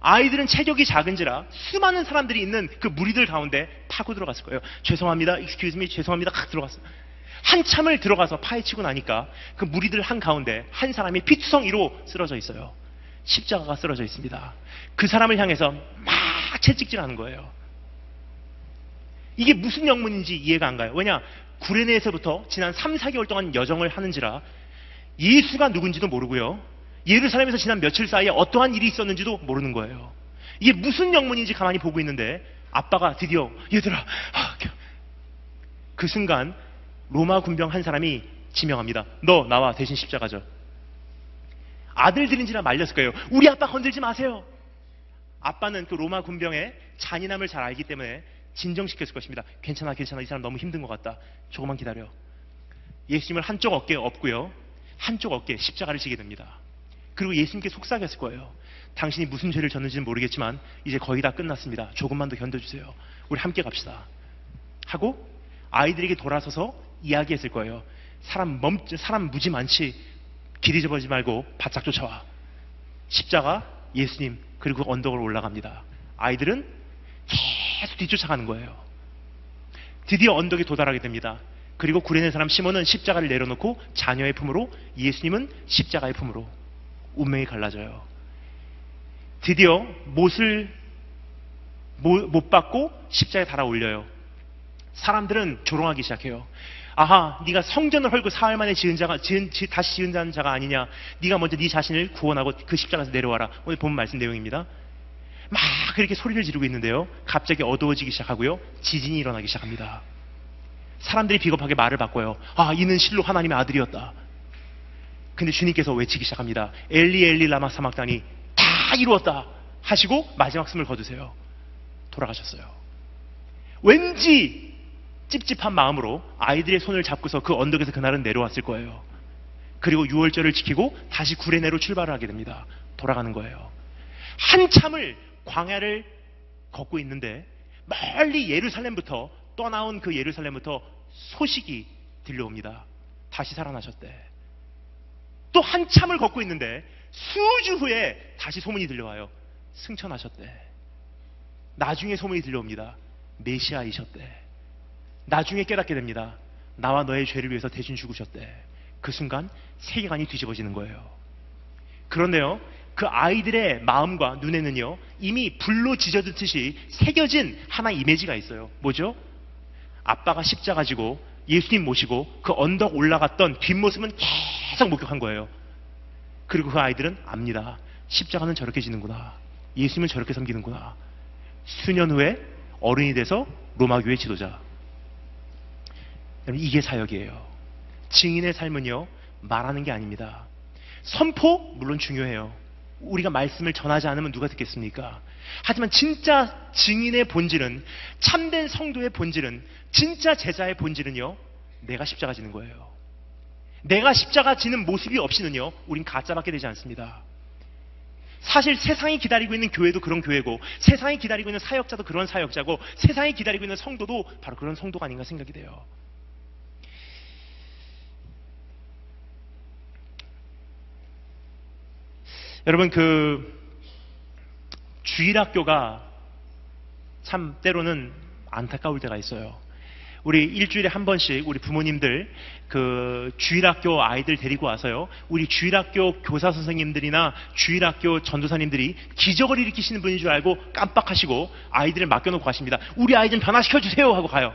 아이들은 체격이 작은지라 수많은 사람들이 있는 그 무리들 가운데 파고 들어갔을 거예요. 죄송합니다. excuse me. 죄송합니다. 칵 들어갔어요. 한참을 들어가서 파헤치고 나니까 그 무리들 한 가운데 한 사람이 피투성이로 쓰러져 있어요. 십자가가 쓰러져 있습니다. 그 사람을 향해서 막 채찍질하는 거예요. 이게 무슨 영문인지 이해가 안 가요. 왜냐? 구레네에서부터 지난 3, 4개월 동안 여정을 하는지라 예수가 누군지도 모르고요. 예루살렘에서 지난 며칠 사이에 어떠한 일이 있었는지도 모르는 거예요. 이게 무슨 영문인지 가만히 보고 있는데 아빠가 드디어 얘들아 아, 그 순간 로마 군병 한 사람이 지명합니다. 너 나와 대신 십자가 져. 아들들인지라 말렸을 거예요. 우리 아빠 건들지 마세요. 아빠는 그 로마 군병의 잔인함을 잘 알기 때문에 진정시켰을 것입니다. 괜찮아, 괜찮아. 이 사람 너무 힘든 것 같다. 조금만 기다려. 예수님을 한쪽 어깨에 엎고요. 한쪽 어깨에 십자가를 지게 됩니다. 그리고 예수님께 속삭였을 거예요. 당신이 무슨 죄를 졌는지는 모르겠지만 이제 거의 다 끝났습니다. 조금만 더 견뎌주세요. 우리 함께 갑시다. 하고 아이들에게 돌아서서 이야기했을 거예요. 사람 멈, 사람 무지 많지 길이 접어지 말고 바짝 쫓아와. 십자가 예수님 그리고 그 언덕을 올라갑니다. 아이들은 계속 뒤쫓아가는 거예요. 드디어 언덕에 도달하게 됩니다. 그리고 구레네 사람 시몬은 십자가를 내려놓고 자녀의 품으로 예수님은 십자가의 품으로 운명이 갈라져요. 드디어 못을 못 받고 십자가에 달아 올려요. 사람들은 조롱하기 시작해요. 아하, 네가 성전을 헐고 사흘 만에 지은 자가 지은, 지, 다시 지은 자가 아니냐? 네가 먼저 네 자신을 구원하고 그 십자가에서 내려와라. 오늘 본 말씀 내용입니다. 막 그렇게 소리를 지르고 있는데요. 갑자기 어두워지기 시작하고요. 지진이 일어나기 시작합니다. 사람들이 비겁하게 말을 바꿔요. 아, 이는 실로 하나님의 아들이었다. 근데 주님께서 외치기 시작합니다. 엘리 엘리 라마 사막단이 다 이루었다 하시고 마지막 숨을 거두세요. 돌아가셨어요. 왠지 찝찝한 마음으로 아이들의 손을 잡고서 그 언덕에서 그날은 내려왔을 거예요. 그리고 6월절을 지키고 다시 구레네로 출발을 하게 됩니다. 돌아가는 거예요. 한참을 광야를 걷고 있는데 멀리 예루살렘부터 떠나온 그 예루살렘부터 소식이 들려옵니다. 다시 살아나셨대. 또 한참을 걷고 있는데 수주 후에 다시 소문이 들려와요. 승천하셨대. 나중에 소문이 들려옵니다. 메시아이셨대. 나중에 깨닫게 됩니다. 나와 너의 죄를 위해서 대신 죽으셨대. 그 순간 세계관이 뒤집어지는 거예요. 그런데요, 그 아이들의 마음과 눈에는요, 이미 불로 지져듯이 새겨진 하나 이미지가 있어요. 뭐죠? 아빠가 십자가 지고 예수님 모시고 그 언덕 올라갔던 뒷모습은 계속 목격한 거예요. 그리고 그 아이들은 압니다. 십자가는 저렇게 지는구나. 예수님은 저렇게 섬기는구나. 수년 후에 어른이 돼서 로마 교회 지도자. 여러분 이게 사역이에요. 증인의 삶은요 말하는 게 아닙니다. 선포 물론 중요해요. 우리가 말씀을 전하지 않으면 누가 듣겠습니까? 하지만 진짜 증인의 본질은 참된 성도의 본질은 진짜 제자의 본질은요 내가 십자가 지는 거예요. 내가 십자가 지는 모습이 없이는요 우린 가짜밖에 되지 않습니다. 사실 세상이 기다리고 있는 교회도 그런 교회고 세상이 기다리고 있는 사역자도 그런 사역자고 세상이 기다리고 있는 성도도 바로 그런 성도가 아닌가 생각이 돼요. 여러분 그 주일학교가 참 때로는 안타까울 때가 있어요. 우리 일주일에 한 번씩 우리 부모님들 그 주일학교 아이들 데리고 와서요. 우리 주일학교 교사 선생님들이나 주일학교 전도사님들이 기적을 일으키시는 분인 줄 알고 깜빡하시고 아이들을 맡겨놓고 가십니다. 우리 아이 좀 변화시켜 주세요 하고 가요.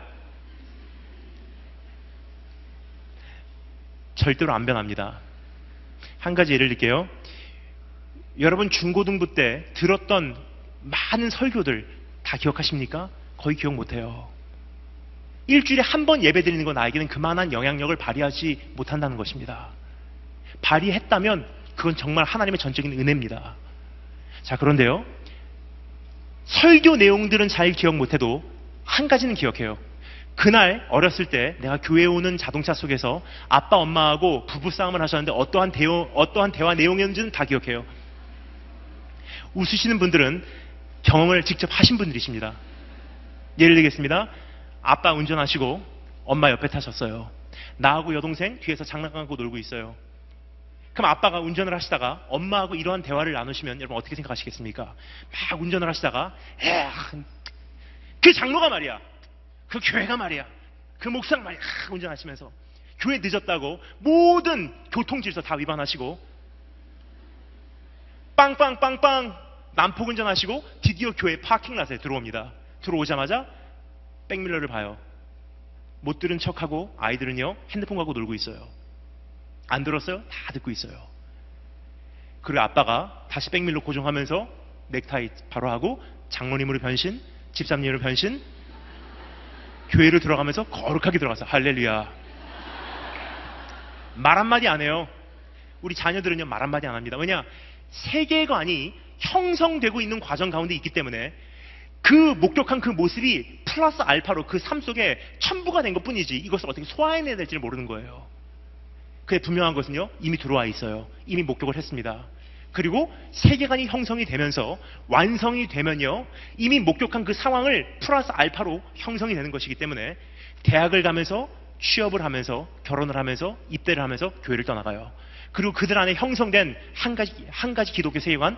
절대로 안 변합니다. 한 가지 예를 들게요. 여러분 중고등부 때 들었던 많은 설교들 다 기억하십니까? 거의 기억 못해요. 일주일에 한 번 예배 드리는 건 나에게는 그만한 영향력을 발휘하지 못한다는 것입니다. 발휘했다면 그건 정말 하나님의 전적인 은혜입니다. 자, 그런데요. 설교 내용들은 잘 기억 못해도 한 가지는 기억해요. 그날 어렸을 때 내가 교회 오는 자동차 속에서 아빠 엄마하고 부부싸움을 하셨는데 어떠한 대화, 어떠한 대화 내용이었는지는 다 기억해요. 웃으시는 분들은 경험을 직접 하신 분들이십니다. 예를 들겠습니다. 아빠 운전하시고 엄마 옆에 타셨어요. 나하고 여동생 뒤에서 장난감고 놀고 있어요. 그럼 아빠가 운전을 하시다가 엄마하고 이러한 대화를 나누시면 여러분 어떻게 생각하시겠습니까? 막 운전을 하시다가 그 장로가 말이야. 그 교회가 말이야. 그 목사가 말이야. 운전하시면서 교회 늦었다고 모든 교통 질서 다 위반하시고 빵빵빵빵 난폭 운전하시고 드디어 교회 파킹plat에 들어옵니다. 들어오자마자 백밀러를 봐요. 못 들은 척하고 아이들은요 핸드폰 갖고 놀고 있어요. 안 들었어요? 다 듣고 있어요. 그리고 아빠가 다시 백밀로 고정하면서 넥타이 바로 하고 장로님으로 변신, 집사님으로 변신, 교회로 들어가면서 거룩하게 들어가서 할렐루야. 말 한마디 안 해요. 우리 자녀들은요, 말 한마디 안 합니다. 왜냐? 세계관이 형성되고 있는 과정 가운데 있기 때문에 그 목격한 그 모습이 플러스 알파로 그 삶 속에 첨부가 된 것 뿐이지 이것을 어떻게 소화해내야 될지 를 모르는 거예요. 그게 분명한 것은요, 이미 들어와 있어요. 이미 목격을 했습니다. 그리고 세계관이 형성이 되면서 완성이 되면요, 이미 목격한 그 상황을 플러스 알파로 형성이 되는 것이기 때문에 대학을 가면서 취업을 하면서 결혼을 하면서 입대를 하면서 교회를 떠나가요. 그리고 그들 안에 형성된 한 가지 한 가지 기독교 세계 관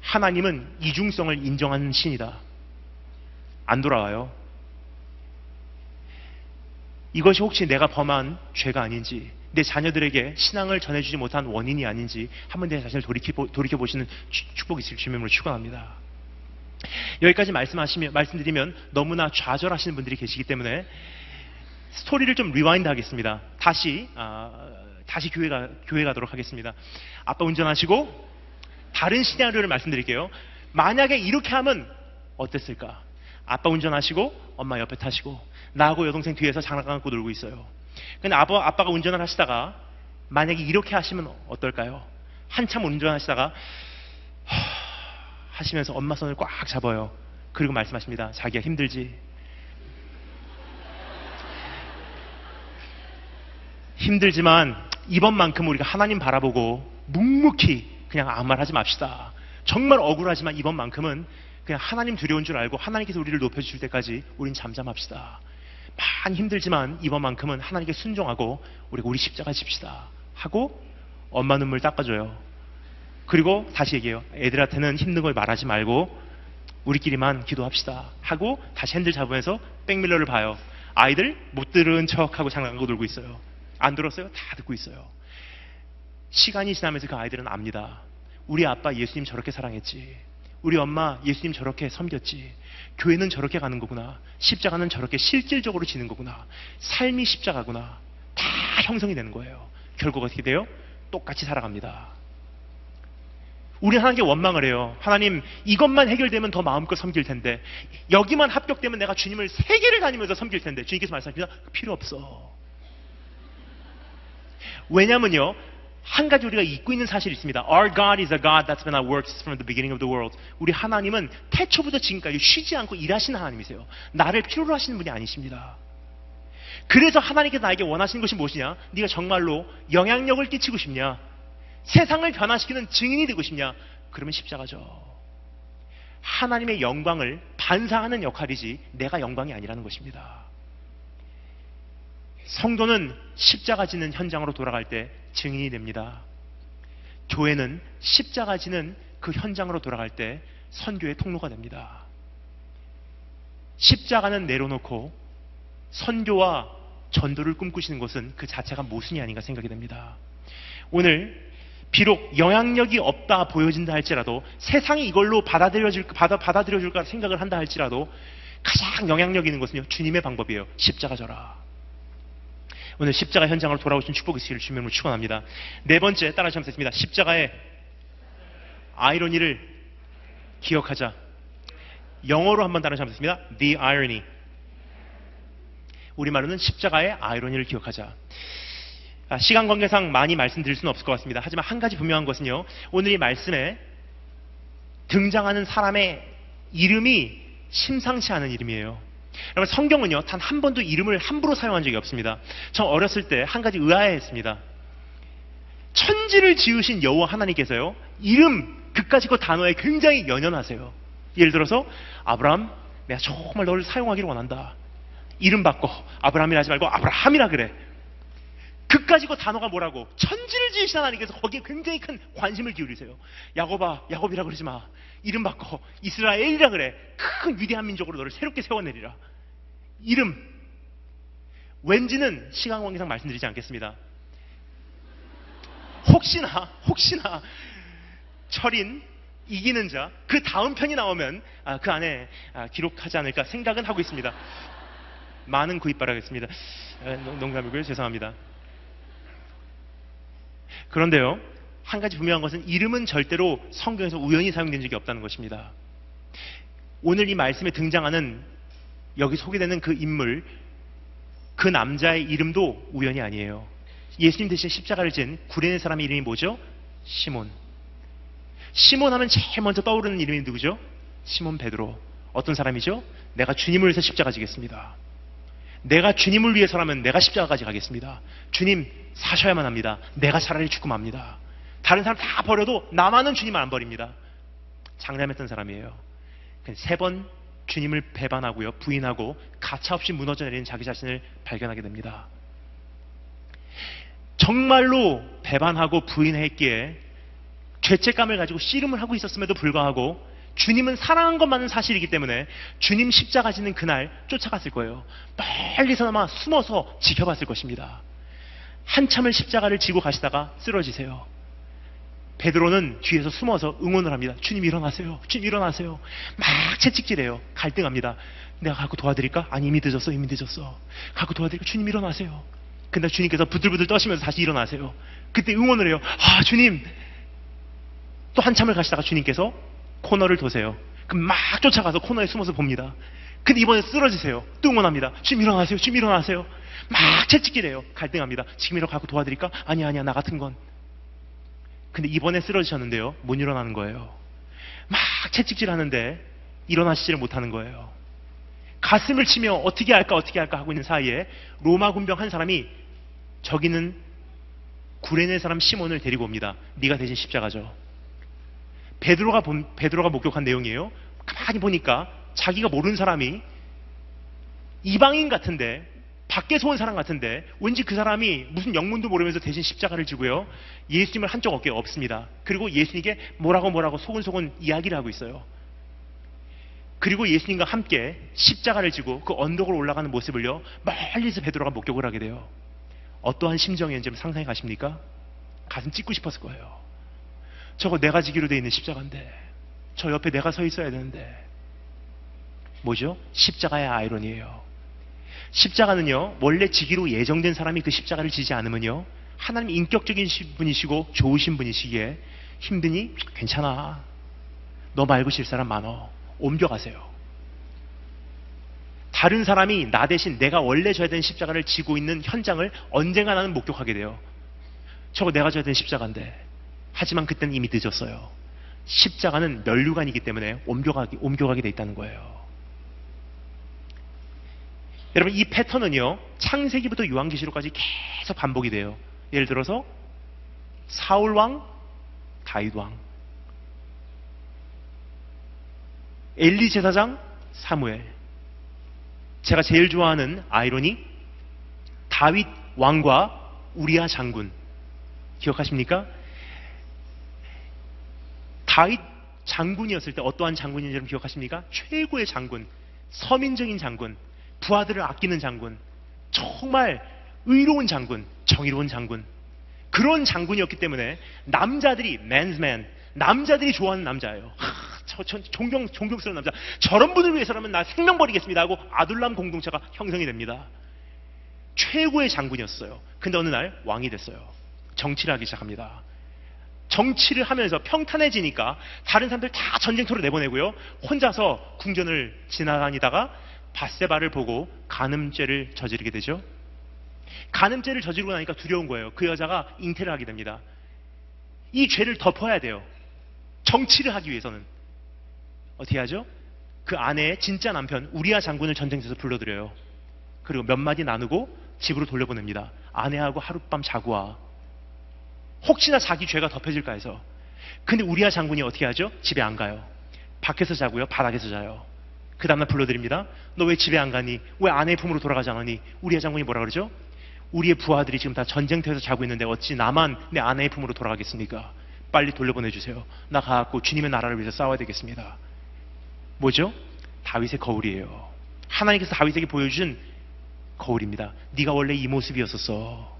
하나님은 이중성을 인정하는 신이다. 안 돌아와요. 이것이 혹시 내가 범한 죄가 아닌지, 내 자녀들에게 신앙을 전해주지 못한 원인이 아닌지 한번 내 자신을 돌이켜 보시는 축복이 있을 주님으로 축원합니다. 여기까지 말씀하시면 말씀드리면 너무나 좌절하시는 분들이 계시기 때문에 스토리를 좀 rewind 하겠습니다. 다시 아, 다시 교회 가 교회 가도록 하겠습니다. 아빠 운전하시고 다른 시나리오를 말씀드릴게요. 만약에 이렇게 하면 어땠을까? 아빠 운전하시고 엄마 옆에 타시고 나하고 여동생 뒤에서 장난감 갖고 놀고 있어요. 근데 아빠, 아빠가 운전을 하시다가 만약에 이렇게 하시면 어떨까요? 한참 운전하시다가 하시면서 엄마 손을 꽉 잡아요. 그리고 말씀하십니다. 자기가 힘들지? 힘들지만 이번만큼 우리가 하나님 바라보고 묵묵히 그냥 아무 말 하지 맙시다. 정말 억울하지만 이번만큼은 그냥 하나님 두려운 줄 알고 하나님께서 우리를 높여주실 때까지 우린 잠잠합시다. 많이 힘들지만 이번만큼은 하나님께 순종하고 우리가 우리 십자가 집시다. 하고 엄마 눈물 닦아줘요. 그리고 다시 얘기해요. 애들한테는 힘든 걸 말하지 말고 우리끼리만 기도합시다. 하고 다시 핸들 잡으면서 백밀러를 봐요. 아이들 못 들은 척하고 장난하고 놀고 있어요. 안 들었어요? 다 듣고 있어요. 시간이 지나면서 그 아이들은 압니다. 우리 아빠 예수님 저렇게 사랑했지. 우리 엄마 예수님 저렇게 섬겼지. 교회는 저렇게 가는 거구나. 십자가는 저렇게 실질적으로 지는 거구나. 삶이 십자가구나. 다 형성이 되는 거예요. 결국 어떻게 돼요? 똑같이 살아갑니다. 우리 하나님께 원망을 해요. 하나님, 이것만 해결되면 더 마음껏 섬길 텐데, 여기만 합격되면 내가 주님을 세계를 다니면서 섬길 텐데, 주님께서 말씀하십니다. 필요 없어. 왜냐면요, 한 가지 우리가 잊고 있는 사실이 있습니다. Our God is a God that's been at work from the beginning of the world. 우리 하나님은 태초부터 지금까지 쉬지 않고 일하시는 하나님이세요. 나를 필요로 하시는 분이 아니십니다. 그래서 하나님께서 나에게 원하시는 것이 무엇이냐? 네가 정말로 영향력을 끼치고 싶냐? 세상을 변화시키는 증인이 되고 싶냐? 그러면 십자가죠. 하나님의 영광을 반사하는 역할이지 내가 영광이 아니라는 것입니다. 성도는 십자가 지는 현장으로 돌아갈 때 증인이 됩니다. 교회는 십자가 지는 그 현장으로 돌아갈 때 선교의 통로가 됩니다. 십자가는 내려놓고 선교와 전도를 꿈꾸시는 것은 그 자체가 모순이 아닌가 생각이 됩니다. 오늘 비록 영향력이 없다 보여진다 할지라도 세상이 이걸로 받아들여질, 받아, 받아들여줄까 생각을 한다 할지라도 가장 영향력 있는 것은요, 주님의 방법이에요. 십자가 져라. 오늘 십자가 현장으로 돌아오신 축복의 시를 주님으로 축원합니다. 네 번째 따라 하시겠습니다. 십자가의 아이러니를 기억하자. 영어로 한번 따라 하시겠습니다. The irony. 우리말로는 십자가의 아이러니를 기억하자. 아, 시간 관계상 많이 말씀드릴 수는 없을 것 같습니다. 하지만 한 가지 분명한 것은요. 오늘 이 말씀에 등장하는 사람의 이름이 심상치 않은 이름이에요. 여러분 성경은요 단 한 번도 이름을 함부로 사용한 적이 없습니다. 저 어렸을 때 한 가지 의아해했습니다. 천지를 지으신 여호와 하나님께서요 이름 그까지 그 단어에 굉장히 연연하세요. 예를 들어서 아브라함 내가 정말 너를 사용하기를 원한다. 이름 바꿔 아브라함이라 하지 말고 아브라함이라 그래. 그까지 그 단어가 뭐라고 천지를 지으신 하나님께서 거기에 굉장히 큰 관심을 기울이세요. 야곱아 야곱이라 그러지 마. 이름 바꿔 이스라엘이라 그래. 큰 위대한 민족으로 너를 새롭게 세워내리라. 이름. 왠지는 시간 관계상 말씀드리지 않겠습니다. 혹시나, 혹시나, 철인, 이기는 자, 그 다음 편이 나오면 아, 그 안에 아, 기록하지 않을까 생각은 하고 있습니다. 많은 구입 바라겠습니다. 아, 농담이고요. 죄송합니다. 그런데요, 한 가지 분명한 것은 이름은 절대로 성경에서 우연히 사용된 적이 없다는 것입니다. 오늘 이 말씀에 등장하는 여기 소개되는 그 인물, 그 남자의 이름도 우연이 아니에요. 예수님 대신 십자가를 진 구레네 사람의 이름이 뭐죠? 시몬. 시몬 하면 제일 먼저 떠오르는 이름이 누구죠? 시몬 베드로. 어떤 사람이죠? 내가 주님을 위해서 십자가 지겠습니다. 내가 주님을 위해서라면 내가 십자가까지 가겠습니다. 주님 사셔야만 합니다. 내가 차라리 죽고 맙니다. 다른 사람 다 버려도 나만은 주님을 안 버립니다. 장담했던 사람이에요. 세 번 주님을 배반하고요. 부인하고 가차없이 무너져 내리는 자기 자신을 발견하게 됩니다. 정말로 배반하고 부인했기에 죄책감을 가지고 씨름을 하고 있었음에도 불구하고 주님은 사랑한 것만은 사실이기 때문에 주님 십자가 지는 그날 쫓아갔을 거예요. 멀리서나마 숨어서 지켜봤을 것입니다. 한참을 십자가를 지고 가시다가 쓰러지세요. 베드로는 뒤에서 숨어서 응원을 합니다. 주님 일어나세요. 주님 일어나세요. 막 채찍질해요. 갈등합니다. 내가 갖고 도와드릴까? 아니 이미 늦었어. 이미 늦었어. 갖고 도와드릴까? 주님 일어나세요. 근데 주님께서 부들부들 떠시면서 다시 일어나세요. 그때 응원을 해요. 아 주님. 또 한참을 가시다가 주님께서 코너를 도세요. 그럼 막 쫓아가서 코너에 숨어서 봅니다. 근데 이번에 쓰러지세요. 또 응원합니다. 주님 일어나세요. 주님 일어나세요. 막 채찍질해요. 갈등합니다. 지금이라도 갖고 도와드릴까? 아니 아니야 나 같은 건. 근데 이번에 쓰러지셨는데요. 못 일어나는 거예요. 막 채찍질 하는데 일어나시지를 못하는 거예요. 가슴을 치며 어떻게 할까 어떻게 할까 하고 있는 사이에 로마 군병 한 사람이 저기는 구레네 사람 시몬을 데리고 옵니다. 네가 대신 십자가죠. 베드로가 본, 베드로가 목격한 내용이에요. 가만히 보니까 자기가 모르는 사람이 이방인 같은데 밖에서 온 사람 같은데 왠지 그 사람이 무슨 영문도 모르면서 대신 십자가를 지고요. 예수님을 한쪽 어깨에 없습니다. 그리고 예수님께 뭐라고 뭐라고 소근소근 이야기를 하고 있어요. 그리고 예수님과 함께 십자가를 지고 그 언덕으로 올라가는 모습을요. 멀리서 베드로가 목격을 하게 돼요. 어떠한 심정이었는지 상상해 가십니까? 가슴 찢고 싶었을 거예요. 저거 내가 지기로 돼 있는 십자가인데 저 옆에 내가 서 있어야 되는데 뭐죠? 십자가의 아이러니예요. 십자가는요, 원래 지기로 예정된 사람이 그 십자가를 지지 않으면요, 하나님 인격적인 분이시고 좋으신 분이시기에 힘드니 괜찮아. 너 말고 질 사람 많어. 옮겨가세요. 다른 사람이 나 대신 내가 원래 져야 되는 십자가를 지고 있는 현장을 언젠가 나는 목격하게 돼요. 저거 내가 져야 되는 십자가인데. 하지만 그때는 이미 늦었어요. 십자가는 면류관이기 때문에 옮겨가기, 옮겨가게 돼 있다는 거예요. 여러분 이 패턴은요 창세기부터 요한계시록까지 계속 반복이 돼요. 예를 들어서 사울 왕, 다윗 왕, 엘리 제사장, 사무엘. 제가 제일 좋아하는 아이러니 다윗 왕과 우리아 장군 기억하십니까? 다윗 장군이었을 때 어떠한 장군인지 여러분 기억하십니까? 최고의 장군, 서민적인 장군, 부하들을 아끼는 장군, 정말 의로운 장군, 정의로운 장군. 그런 장군이었기 때문에 남자들이 맨스맨, 남자들이 좋아하는 남자예요. 하, 저, 저, 존경, 존경스러운 남자. 저런 분을 위해서라면 나 생명 버리겠습니다 하고 아둘람 공동체가 형성이 됩니다. 최고의 장군이었어요. 근데 어느 날 왕이 됐어요. 정치를 하기 시작합니다. 정치를 하면서 평탄해지니까 다른 사람들 다 전쟁터로 내보내고요. 혼자서 궁전을 지나다니다가 바세바를 보고 간음죄를 저지르게 되죠. 간음죄를 저지르고 나니까 두려운 거예요. 그 여자가 잉태를 하게 됩니다. 이 죄를 덮어야 돼요. 정치를 하기 위해서는. 어떻게 하죠? 그 아내의 진짜 남편 우리아 장군을 전쟁터에서 불러들여요. 그리고 몇 마디 나누고 집으로 돌려보냅니다. 아내하고 하룻밤 자고 와. 혹시나 자기 죄가 덮여질까 해서. 근데 우리아 장군이 어떻게 하죠? 집에 안 가요. 밖에서 자고요. 바닥에서 자요. 그 다음날 불러드립니다. 너 왜 집에 안 가니? 왜 아내의 품으로 돌아가지 않으니? 우리의 장군이 뭐라 그러죠? 우리의 부하들이 지금 다 전쟁터에서 자고 있는데 어찌 나만 내 아내의 품으로 돌아가겠습니까? 빨리 돌려보내주세요. 나 가갖고 주님의 나라를 위해서 싸워야 되겠습니다. 뭐죠? 다윗의 거울이에요. 하나님께서 다윗에게 보여준 거울입니다. 네가 원래 이 모습이었었어.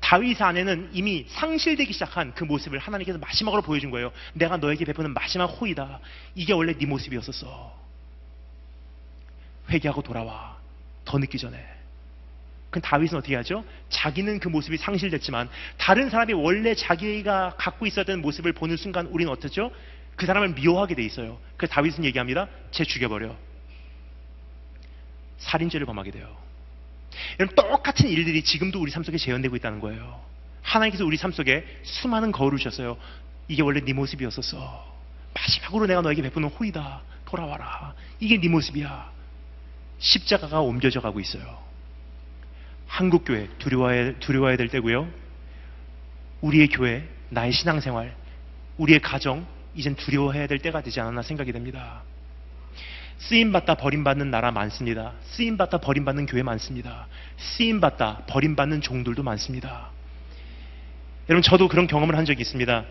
다윗 안에는 이미 상실되기 시작한 그 모습을 하나님께서 마지막으로 보여준 거예요. 내가 너에게 베푸는 마지막 호의다. 이게 원래 네 모습이었었어. 회개하고 돌아와. 더 늦기 전에. 그 다윗은 어떻게 하죠? 자기는 그 모습이 상실됐지만 다른 사람이 원래 자기가 갖고 있었던 모습을 보는 순간 우리는 어떻죠? 그 사람을 미워하게 돼 있어요. 그 다윗은 얘기합니다. 쟤 죽여버려. 살인죄를 범하게 돼요. 여러분 똑같은 일들이 지금도 우리 삶 속에 재현되고 있다는 거예요. 하나님께서 우리 삶 속에 수많은 거울을 주셨어요. 이게 원래 네 모습이었었어. 마지막으로 내가 너에게 베푸는 호의다. 돌아와라. 이게 네 모습이야. 십자가가 옮겨져 가고 있어요. 한국 교회 두려워야, 두려워야 될 때고요. 우리의 교회, 나의 신앙생활, 우리의 가정 이젠 두려워해야 될 때가 되지 않았나 생각이 됩니다. 쓰임받다 버림받는 나라 많습니다. 쓰임받다 버림받는 교회 많습니다. 쓰임받다 버림받는 종들도 많습니다. 여러분 저도 그런 경험을 한 적이 있습니다.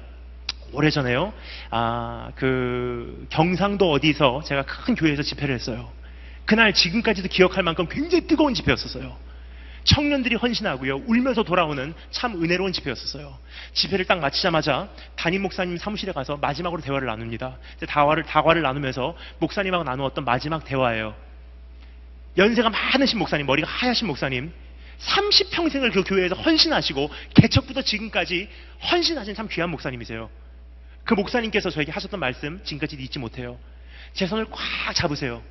오래전에요. 아, 그 경상도 어디서 제가 큰 교회에서 집회를 했어요. 그날 지금까지도 기억할 만큼 굉장히 뜨거운 집회였었어요. 청년들이 헌신하고요. 울면서 돌아오는 참 은혜로운 집회였었어요. 집회를 딱 마치자마자 담임 목사님 사무실에 가서 마지막으로 대화를 나눕니다. 다화를, 다과를 나누면서 목사님하고 나누었던 마지막 대화예요. 연세가 많으신 목사님, 머리가 하얗신 목사님, 30평생을 그 교회에서 헌신하시고 개척부터 지금까지 헌신하신 참 귀한 목사님이세요. 그 목사님께서 저에게 하셨던 말씀 지금까지 잊지 못해요. 제 손을 꽉 잡으세요.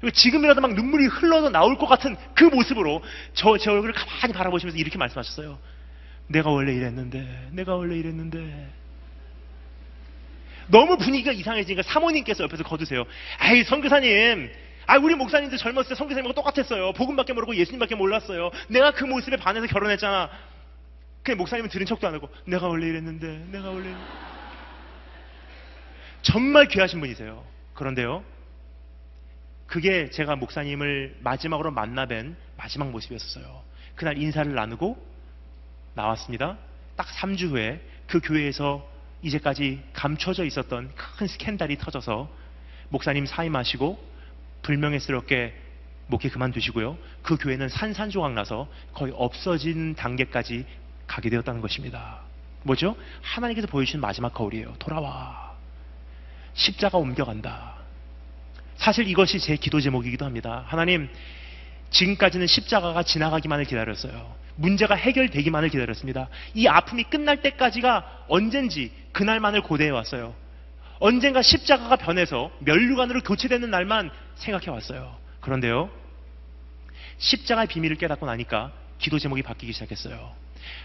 그리고 지금이라도 막 눈물이 흘러서 나올 것 같은 그 모습으로 저, 제 얼굴을 가만히 바라보시면서 이렇게 말씀하셨어요. 내가 원래 이랬는데, 내가 원래 이랬는데. 너무 분위기가 이상해지니까 사모님께서 옆에서 거두세요. 아이, 선교사님. 아, 우리 목사님도 젊었을 때 선교사님하고 똑같았어요. 복음밖에 모르고 예수님밖에 몰랐어요. 내가 그 모습에 반해서 결혼했잖아. 근데 목사님은 들은 척도 안 하고, 내가 원래 이랬는데, 내가 원래. 정말 귀하신 분이세요. 그런데요. 그게 제가 목사님을 마지막으로 만나뵌 마지막 모습이었어요. 그날 인사를 나누고 나왔습니다. 딱 3주 후에 그 교회에서 이제까지 감춰져 있었던 큰 스캔들이 터져서 목사님 사임하시고 불명예스럽게 목회 그만두시고요. 그 교회는 산산조각 나서 거의 없어진 단계까지 가게 되었다는 것입니다. 뭐죠? 하나님께서 보여주신 마지막 거울이에요. 돌아와. 십자가 옮겨간다. 사실 이것이 제 기도 제목이기도 합니다. 하나님, 지금까지는 십자가가 지나가기만을 기다렸어요. 문제가 해결되기만을 기다렸습니다. 이 아픔이 끝날 때까지가 언젠지 그날만을 고대해 왔어요. 언젠가 십자가가 변해서 멸류관으로 교체되는 날만 생각해 왔어요. 그런데요, 십자가의 비밀을 깨닫고 나니까 기도 제목이 바뀌기 시작했어요.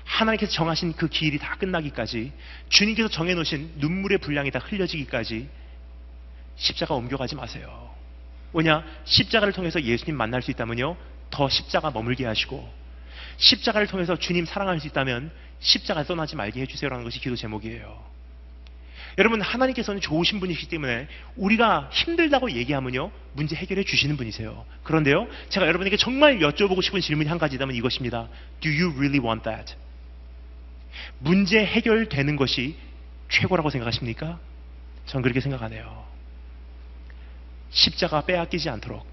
하나님께서 정하신 그 길이 다 끝나기까지 주님께서 정해놓으신 눈물의 분량이 다 흘려지기까지 십자가 옮겨가지 마세요. 왜냐? 십자가를 통해서 예수님 만날 수 있다면요. 더 십자가 머물게 하시고 십자가를 통해서 주님 사랑할 수 있다면 십자가 떠나지 말게 해주세요라는 것이 기도 제목이에요. 여러분 하나님께서는 좋으신 분이시기 때문에 우리가 힘들다고 얘기하면요 문제 해결해 주시는 분이세요. 그런데요 제가 여러분에게 정말 여쭤보고 싶은 질문이 한 가지다면 이것입니다. Do you really want that? 문제 해결되는 것이 최고라고 생각하십니까? 전 그렇게 생각하네요. 십자가 빼앗기지 않도록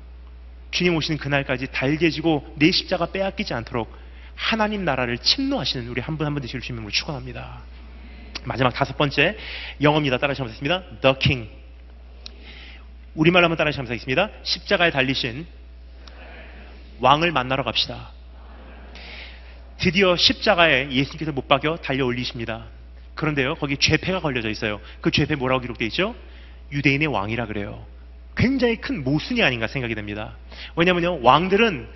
주님 오시는 그날까지 달개지고 내 십자가 빼앗기지 않도록 하나님 나라를 침노하시는 우리 한 분 한 분 되실 주님으로 축원합니다. 마지막 다섯 번째 영어입니다. 따라하시면 되겠습니다. The King. 우리말로 한번 따라하시면 되겠습니다. 십자가에 달리신 왕을 만나러 갑시다. 드디어 십자가에 예수님께서 못 박여 달려 올리십니다. 그런데요, 거기 죄패가 걸려져 있어요. 그 죄패 뭐라고 기록되어 있죠? 유대인의 왕이라 그래요. 굉장히 큰 모순이 아닌가 생각이 됩니다. 왜냐면요, 왕들은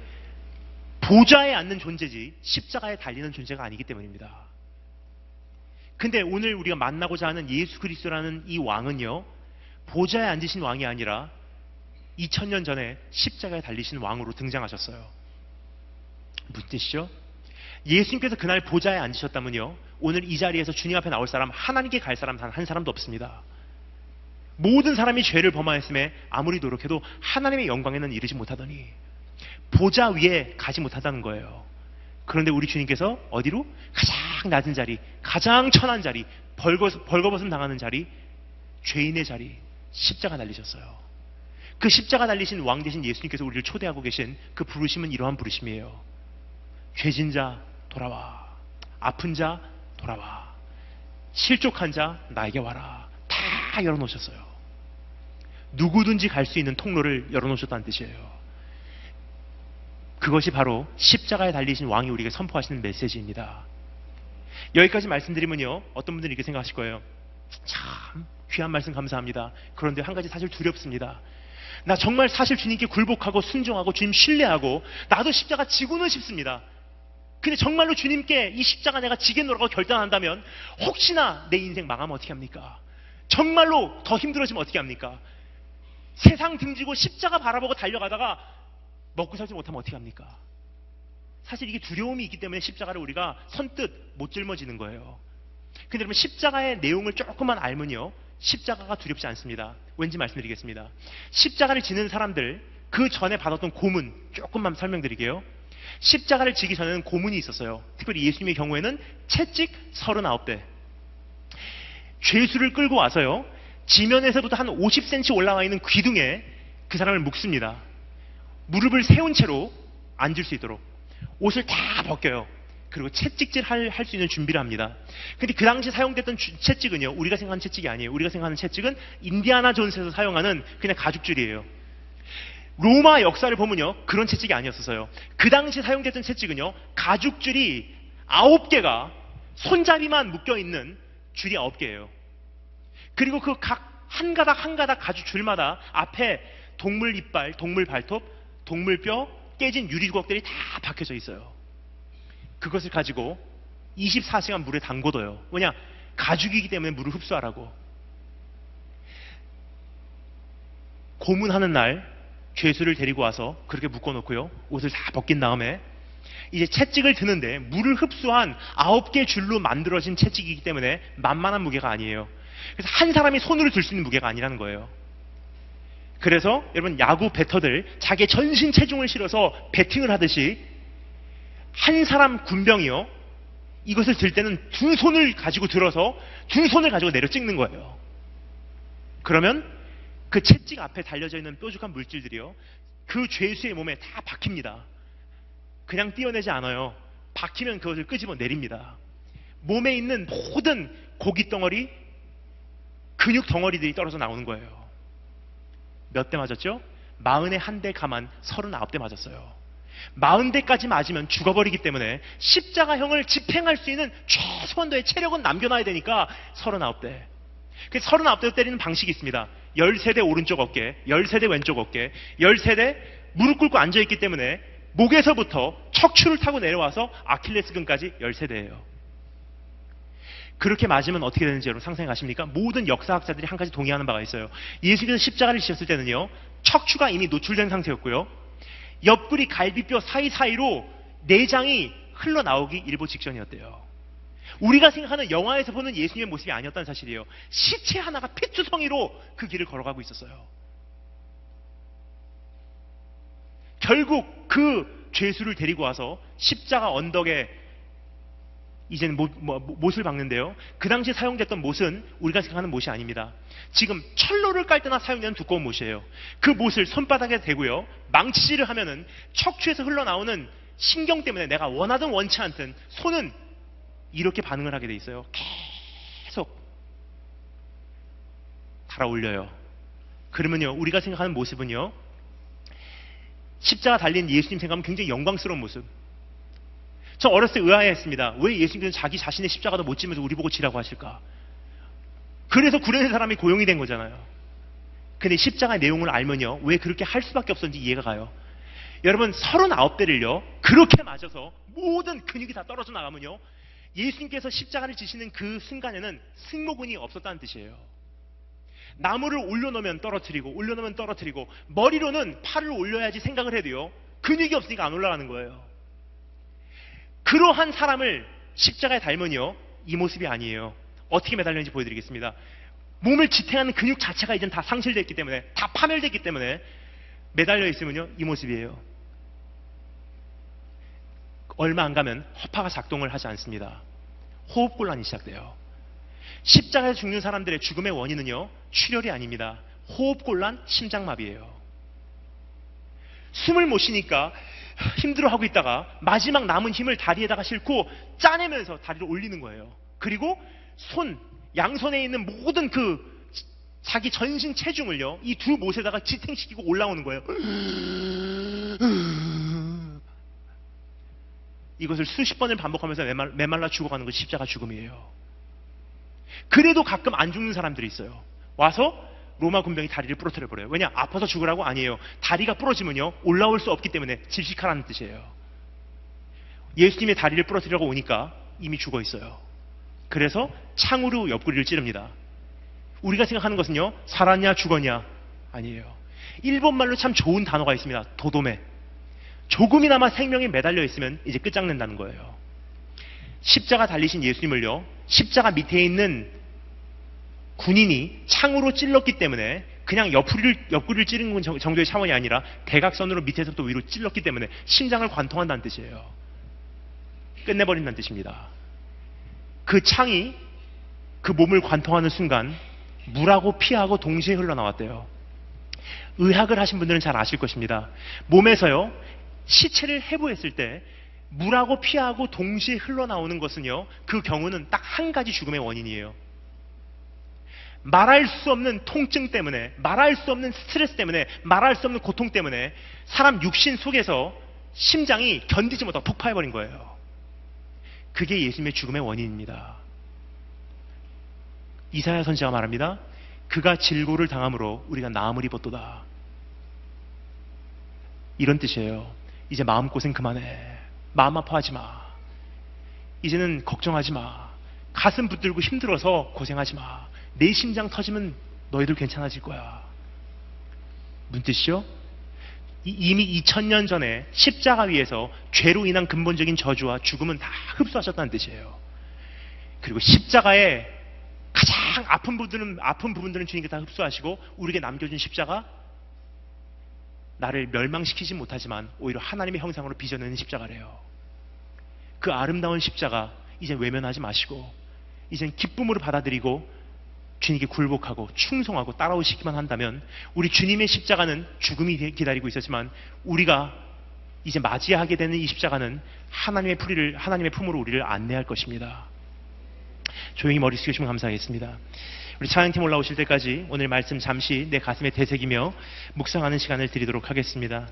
보좌에 앉는 존재지 십자가에 달리는 존재가 아니기 때문입니다. 근데 오늘 우리가 만나고자 하는 예수 그리스도라는 이 왕은요, 보좌에 앉으신 왕이 아니라 2000년 전에 십자가에 달리신 왕으로 등장하셨어요. 무슨 뜻이죠? 예수님께서 그날 보좌에 앉으셨다면요, 오늘 이 자리에서 주님 앞에 나올 사람, 하나님께 갈 사람 단 한 사람도 없습니다. 모든 사람이 죄를 범하였음에 아무리 노력해도 하나님의 영광에는 이르지 못하더니 보좌 위에 가지 못한다는 거예요. 그런데 우리 주님께서 어디로? 가장 낮은 자리, 가장 천한 자리, 벌거, 벌거벗음 당하는 자리, 죄인의 자리, 십자가 날리셨어요. 그 십자가 날리신 왕 대신 예수님께서 우리를 초대하고 계신 그 부르심은 이러한 부르심이에요. 죄진 자 돌아와. 아픈 자 돌아와. 실족한 자 나에게 와라. 다 열어놓으셨어요. 누구든지 갈 수 있는 통로를 열어놓으셨다는 뜻이에요. 그것이 바로 십자가에 달리신 왕이 우리에게 선포하시는 메시지입니다. 여기까지 말씀드리면요. 어떤 분들이 이렇게 생각하실 거예요. 참 귀한 말씀 감사합니다. 그런데 한 가지 사실 두렵습니다. 나 정말 사실 주님께 굴복하고 순종하고 주님 신뢰하고 나도 십자가 지고는 싶습니다. 근데 정말로 주님께 이 십자가 내가 지겠노라고 결단한다면 혹시나 내 인생 망하면 어떻게 합니까? 정말로 더 힘들어지면 어떻게 합니까? 세상 등지고 십자가 바라보고 달려가다가 먹고 살지 못하면 어떻게 합니까? 사실 이게 두려움이 있기 때문에 십자가를 우리가 선뜻 못 짊어지는 거예요. 근데 여러분 십자가의 내용을 조금만 알면요. 십자가가 두렵지 않습니다. 왠지 말씀드리겠습니다. 십자가를 지는 사람들 그 전에 받았던 고문 조금만 설명드릴게요. 십자가를 지기 전에는 고문이 있었어요. 특별히 예수님의 경우에는 채찍 39대. 죄수를 끌고 와서요. 지면에서부터 한 50cm 올라와 있는 귀둥에 그 사람을 묶습니다. 무릎을 세운 채로 앉을 수 있도록 옷을 다 벗겨요. 그리고 채찍질 할 수 있는 준비를 합니다. 근데 그 당시 사용됐던 주- 채찍은요, 우리가 생각하는 채찍이 아니에요. 우리가 생각하는 채찍은 인디아나 존스에서 사용하는 그냥 가죽줄이에요. 로마 역사를 보면요, 그런 채찍이 아니었어요. 그 당시 사용됐던 채찍은요, 가죽줄이 아홉 개가 손잡이만 묶여 있는 줄이 아홉 개예요. 그리고 그 각 한 가닥 한 가닥 가죽 줄마다 앞에 동물 이빨, 동물 발톱, 동물 뼈, 깨진 유리구멍들이 다 박혀져 있어요. 그것을 가지고 24시간 물에 담궈둬요. 왜냐? 가죽이기 때문에 물을 흡수하라고. 고문하는 날 죄수를 데리고 와서 그렇게 묶어놓고요. 옷을 다 벗긴 다음에 이제 채찍을 드는데 물을 흡수한 아홉 개 줄로 만들어진 채찍이기 때문에 만만한 무게가 아니에요. 그래서 한 사람이 손으로 들 수 있는 무게가 아니라는 거예요. 그래서 여러분 야구 배터들 자기의 전신 체중을 실어서 배팅을 하듯이 한 사람 군병이요. 이것을 들 때는 두 손을 가지고 들어서 두 손을 가지고 내려 찍는 거예요. 그러면 그 채찍 앞에 달려져 있는 뾰족한 물질들이요. 그 죄수의 몸에 다 박힙니다. 그냥 띄어내지 않아요. 박히면 그것을 끄집어 내립니다. 몸에 있는 모든 고기 덩어리, 근육 덩어리들이 떨어져 나오는 거예요. 몇 대 맞았죠? 마흔에 한 대 가만 서른아홉 대 맞았어요. 마흔 대까지 맞으면 죽어버리기 때문에 십자가형을 집행할 수 있는 최소한도의 체력은 남겨놔야 되니까 서른아홉 대. 그 서른아홉 대로 때리는 방식이 있습니다. 열세 대 오른쪽 어깨, 열세 대 왼쪽 어깨, 열세 대 무릎 꿇고 앉아있기 때문에 목에서부터 척추를 타고 내려와서 아킬레스근까지 열세 대예요. 그렇게 맞으면 어떻게 되는지 여러분 상상해 가십니까? 모든 역사학자들이 한 가지 동의하는 바가 있어요. 예수께서 십자가를 지셨을 때는요, 척추가 이미 노출된 상태였고요, 옆구리 갈비뼈 사이사이로 내장이 흘러나오기 일보 직전이었대요. 우리가 생각하는 영화에서 보는 예수님의 모습이 아니었다는 사실이에요. 시체 하나가 피투성이로 그 길을 걸어가고 있었어요. 결국 그 죄수를 데리고 와서 십자가 언덕에 이제는 못, 뭐, 못을 박는데요. 그 당시 사용됐던 못은 우리가 생각하는 못이 아닙니다. 지금 철로를 깔 때나 사용되는 두꺼운 못이에요. 그 못을 손바닥에 대고요. 망치질을 하면은 척추에서 흘러나오는 신경 때문에 내가 원하든 원치 않든 손은 이렇게 반응을 하게 돼 있어요. 계속 달아올려요. 그러면요, 우리가 생각하는 모습은요, 십자가 달린 예수님 생각하면 굉장히 영광스러운 모습. 저 어렸을 때 의아해했습니다. 왜 예수님께서 자기 자신의 십자가도 못 지면서 우리 보고 지라고 하실까? 그래서 구레네 사람이 고용이 된 거잖아요. 근데 십자가의 내용을 알면요. 왜 그렇게 할 수밖에 없었는지 이해가 가요. 여러분, 39대를요. 그렇게 맞아서 모든 근육이 다 떨어져 나가면요. 예수님께서 십자가를 지시는 그 순간에는 승모근이 없었다는 뜻이에요. 나무를 올려놓으면 떨어뜨리고 올려놓으면 떨어뜨리고 머리로는 팔을 올려야지 생각을 해도요. 근육이 없으니까 안 올라가는 거예요. 그러한 사람을 십자가에 닮은요. 이 모습이 아니에요. 어떻게 매달렸는지 보여드리겠습니다. 몸을 지탱하는 근육 자체가 이젠 다 상실됐기 때문에 다 파멸됐기 때문에 매달려 있으면요. 이 모습이에요. 얼마 안 가면 허파가 작동을 하지 않습니다. 호흡곤란이 시작돼요. 십자가에서 죽는 사람들의 죽음의 원인은요. 출혈이 아닙니다. 호흡곤란, 심장마비예요. 숨을 못 쉬니까 힘들어하고 있다가 마지막 남은 힘을 다리에다가 싣고 짜내면서 다리를 올리는 거예요. 그리고 손, 양손에 있는 모든 그 자기 전신 체중을요, 이 두 못에다가 지탱시키고 올라오는 거예요. 이것을 수십 번을 반복하면서 메말, 메말라 죽어가는 것이 십자가 죽음이에요. 그래도 가끔 안 죽는 사람들이 있어요. 와서 로마 군병이 다리를 부러뜨려 버려요. 왜냐? 아파서 죽으라고 아니에요. 다리가 부러지면요. 올라올 수 없기 때문에 질식하라는 뜻이에요. 예수님의 다리를 부러뜨리려고 오니까 이미 죽어 있어요. 그래서 창으로 옆구리를 찌릅니다. 우리가 생각하는 것은요. 살았냐 죽었냐 아니에요. 일본말로 참 좋은 단어가 있습니다. 도도매. 조금이나마 생명이 매달려 있으면 이제 끝장낸다는 거예요. 십자가 달리신 예수님을요. 십자가 밑에 있는 군인이 창으로 찔렀기 때문에 그냥 옆구리를, 옆구리를 찌른 정도의 차원이 아니라 대각선으로 밑에서부터 위로 찔렀기 때문에 심장을 관통한다는 뜻이에요. 끝내버린다는 뜻입니다. 그 창이 그 몸을 관통하는 순간 물하고 피하고 동시에 흘러나왔대요. 의학을 하신 분들은 잘 아실 것입니다. 몸에서요, 시체를 해부했을 때 물하고 피하고 동시에 흘러나오는 것은요, 그 경우는 딱 한 가지 죽음의 원인이에요. 말할 수 없는 통증 때문에, 말할 수 없는 스트레스 때문에, 말할 수 없는 고통 때문에 사람 육신 속에서 심장이 견디지 못하고 폭파해버린 거예요. 그게 예수님의 죽음의 원인입니다. 이사야 선지가 말합니다. 그가 질고를 당함으로 우리가 나음을 입었도다. 이런 뜻이에요. 이제 마음고생 그만해. 마음 아파하지 마. 이제는 걱정하지 마. 가슴 붙들고 힘들어서 고생하지 마. 내 심장 터지면 너희들 괜찮아질 거야. 무슨 뜻이요? 이미 2000년 전에 십자가 위에서 죄로 인한 근본적인 저주와 죽음은 다 흡수하셨다는 뜻이에요. 그리고 십자가에 가장 아픈 부분들은 아픈 부분들은 주님께 다 흡수하시고 우리에게 남겨준 십자가 나를 멸망시키지 못하지만 오히려 하나님의 형상으로 빚어내는 십자가래요. 그 아름다운 십자가 이제 외면하지 마시고 이젠 기쁨으로 받아들이고 주님께 굴복하고 충성하고 따라오시기만 한다면 우리 주님의 십자가는 죽음이 기다리고 있었지만 우리가 이제 맞이하게 되는 이 십자가는 하나님의 풀이를 하나님의 품으로 우리를 안내할 것입니다. 조용히 머리 숙여주시면 감사하겠습니다. 우리 찬양팀 올라오실 때까지 오늘 말씀 잠시 내 가슴에 되새기며 묵상하는 시간을 드리도록 하겠습니다.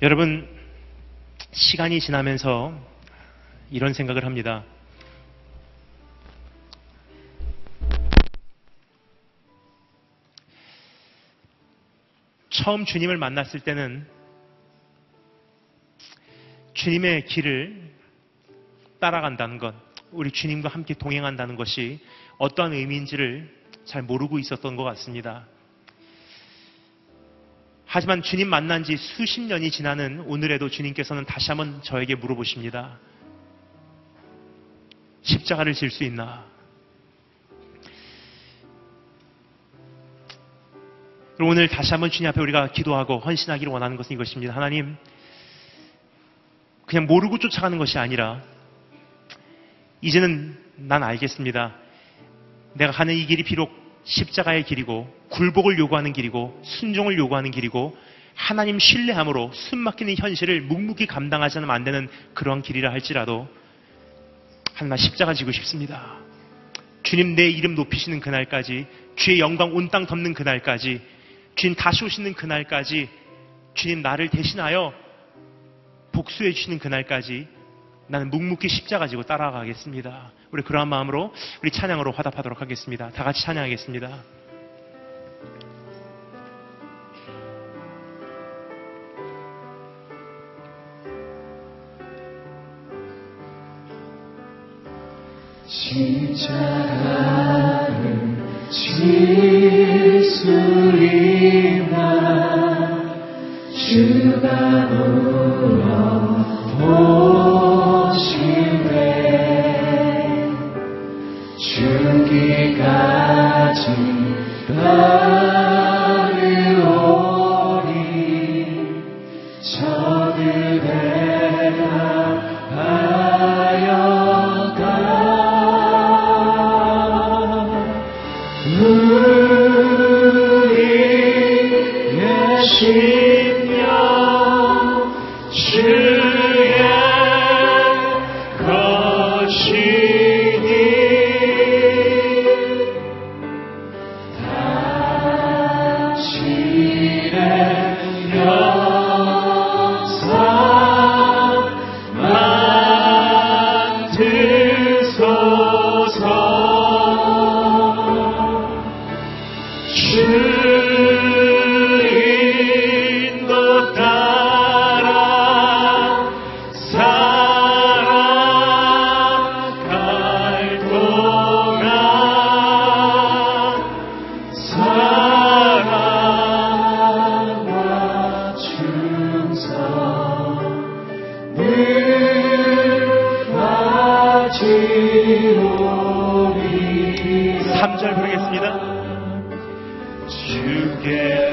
여러분, 시간이 지나면서 이런 생각을 합니다. 처음 주님을 만났을 때는 주님의 길을 따라간다는 것, 우리 주님과 함께 동행한다는 것이 어떠한 의미인지를 잘 모르고 있었던 것 같습니다. 하지만 주님 만난 지 수십 년이 지나는 오늘에도 주님께서는 다시 한번 저에게 물어보십니다. 십자가를 질 수 있나? 그리고 오늘 다시 한번 주님 앞에 우리가 기도하고 헌신하기를 원하는 것은 이것입니다. 하나님, 그냥 모르고 쫓아가는 것이 아니라, 이제는 난 알겠습니다. 내가 가는 이 길이 비록 십자가의 길이고, 굴복을 요구하는 길이고, 순종을 요구하는 길이고, 하나님 신뢰함으로 숨 막히는 현실을 묵묵히 감당하지 않으면 안 되는 그러한 길이라 할지라도, 하나 십자가 지고 싶습니다. 주님 내 이름 높이시는 그날까지, 주의 영광 온 땅 덮는 그날까지, 주님 다시 오시는 그날까지 주님 나를 대신하여 복수해 주시는 그날까지 나는 묵묵히 십자 가 지고 따라가겠습니다. 우리 그러한 마음으로 우리 찬양으로 화답하도록 하겠습니다. 다 같이 찬양하겠습니다.
십자가를 질수 있나 주가 물어 주기까지
3절 부르겠습니다.
주께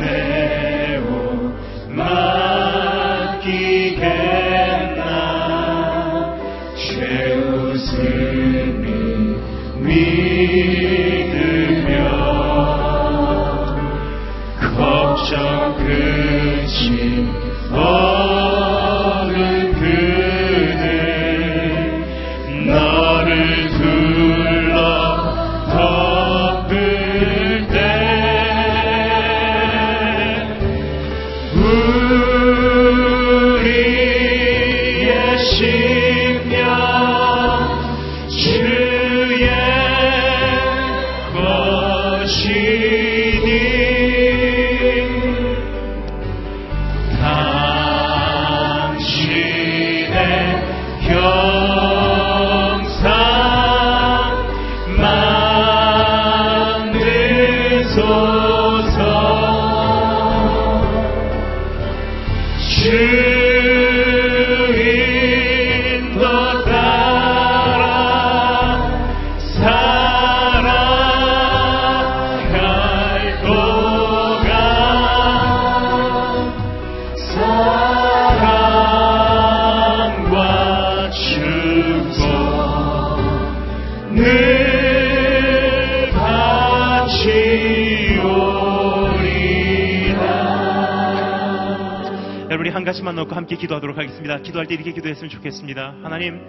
넣고 함께 기도하도록 하겠습니다. 기도할 때 이렇게 기도했으면 좋겠습니다. 하나님,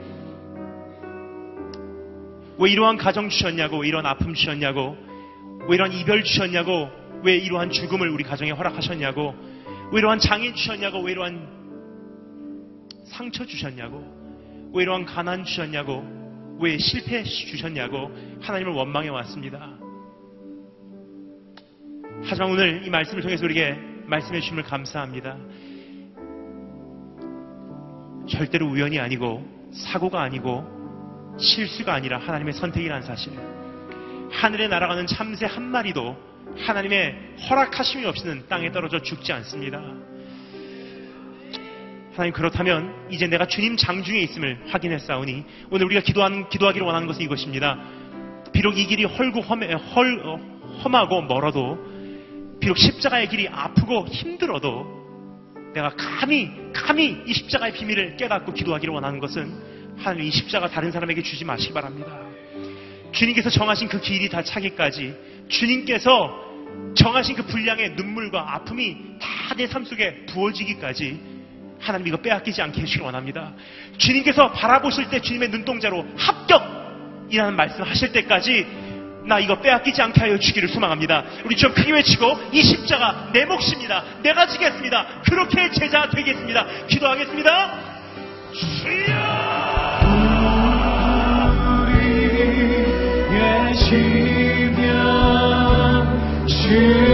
왜 이러한 가정 주셨냐고, 왜 이런 아픔 주셨냐고, 왜 이런 이별 주셨냐고, 왜 이러한 죽음을 우리 가정에 허락하셨냐고, 왜 이러한 장애 주셨냐고, 왜 이러한 상처 주셨냐고, 왜 이러한 가난 주셨냐고, 왜 실패 주셨냐고 하나님을 원망해 왔습니다. 하지만 오늘 이 말씀을 통해서 우리에게 말씀해 주심을 감사합니다. 절대로 우연이 아니고 사고가 아니고 실수가 아니라 하나님의 선택이라는 사실. 하늘에 날아가는 참새 한 마리도 하나님의 허락하심이 없이는 땅에 떨어져 죽지 않습니다. 하나님 그렇다면 이제 내가 주님 장중에 있음을 확인했사오니 오늘 우리가 기도하는, 기도하기를 원하는 것은 이것입니다. 비록 이 길이 헐고 험해, 헐, 어, 험하고 멀어도 비록 십자가의 길이 아프고 힘들어도 내가 감히 감히 이 십자가의 비밀을 깨닫고 기도하기를 원하는 것은 하나님 이 십자가 다른 사람에게 주지 마시기 바랍니다. 주님께서 정하신 그 길이 다 차기까지 주님께서 정하신 그 분량의 눈물과 아픔이 다 내 삶 속에 부어지기까지 하나님 이거 빼앗기지 않게 해주시기 원합니다. 주님께서 바라보실 때 주님의 눈동자로 합격이라는 말씀 하실 때까지 나 이거 빼앗기지 않게 하여 주기를 소망합니다. 우리 좀 크게 외치고 이 십자가 내 몫입니다. 내가 지겠습니다. 그렇게 제자 되겠습니다. 기도하겠습니다.
우리의 심령 주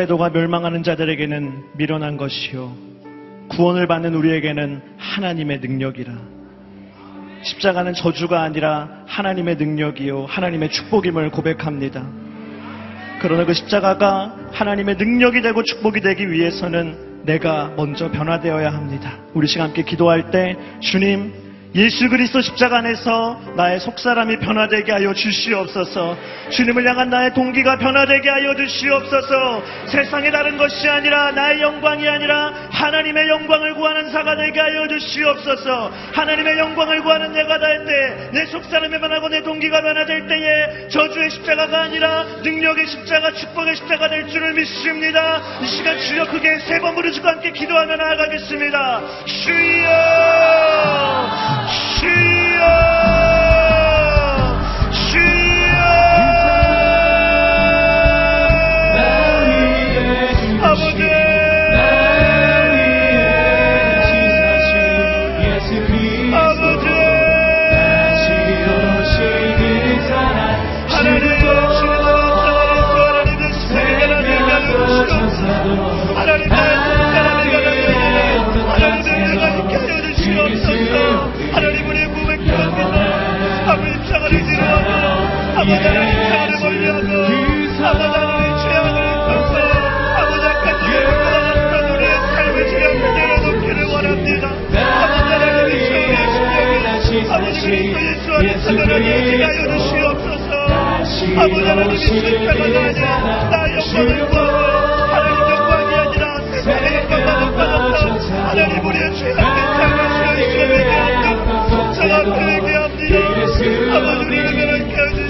십자가의 도가 멸망하는 자들에게는 미련한 것이요 구원을 받는 우리에게는 하나님의 능력이라 십자가는 저주가 아니라 하나님의 능력이요 하나님의 축복임을 고백합니다. 그러나 그 십자가가 하나님의 능력이 되고 축복이 되기 위해서는 내가 먼저 변화되어야 합니다. 우리 시간 함께 기도할 때 주님 예수 그리스도 십자가 안에서 나의 속사람이 변화되게 하여 주시옵소서. 주님을 향한 나의 동기가 변화되게 하여 주시옵소서. 세상에 다른 것이 아니라 나의 영광이 아니라 하나님의 영광을 구하는 사가 되게 하여 주시옵소서. 하나님의 영광을 구하는 내가 될 때 내 속사람이 변하고 내 동기가 변화될 때에 저주의 십자가가 아니라 능력의 십자가, 축복의 십자가 될 줄을 믿습니다. 이 시간 주여 크게 세 번 부르시고 함께 기도하며 나아가겠습니다. 주여! 주여! 아버지 하나님이 실패가 아니라 나 영광을 구하고 하나님 영광이 아니라 세상의 영광만 높아졌다 하나님 우리의 죄악된 삶을 지어주시게 하옵소서 저 앞에 얘기합니다 아버지 우리를 변하게 해주시옵소서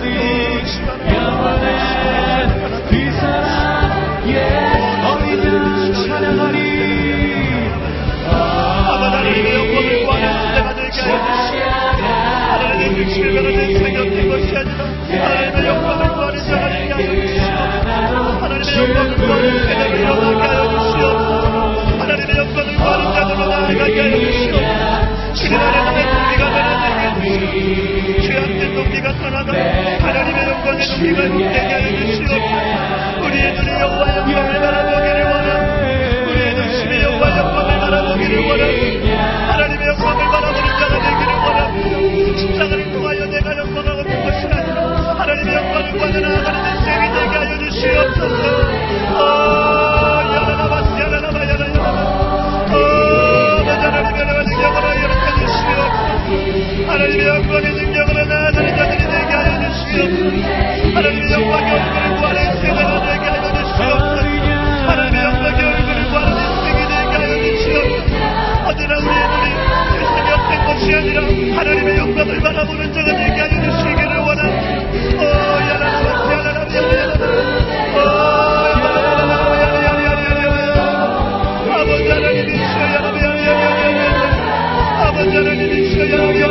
우리가
힘되게 하여 주시옵소서 우리의 눈이 여호와 영광을 바라보기를 원합니다 우리의 눈심이 여호와 영광을 바라보기를 원합니다 하나님의 영광을 바라보는 자가 되기를 원합니다 십자가를 통하여 내가 영광을 얻는 것이 아니라 하나님의 영광을 구하며 나아가는 인생이 되게 하여 주시옵소서. 어, 야라나바스 야라나바 야라나바. 어, 하나님의 영광을 열어해 주시옵소서. 하나님의 영광의 하나님의 영광의 얼굴을 구하는 인생을 되게 하여 주시옵소서. 하나님의 영광의 얼굴을 구하는 인생이 되게 하여 주시옵소서. 언제나 우리의 눈이 세상에 없는 것이 아니라 하나님의 영광을 바라보는 자가 되게 하여 주시기를 원합니다 오 야라라바 야라라바 야라라바 오 야라라바 야라야라야라야라 아버지 야라바 야라야라야라 아버지 하나님이 주여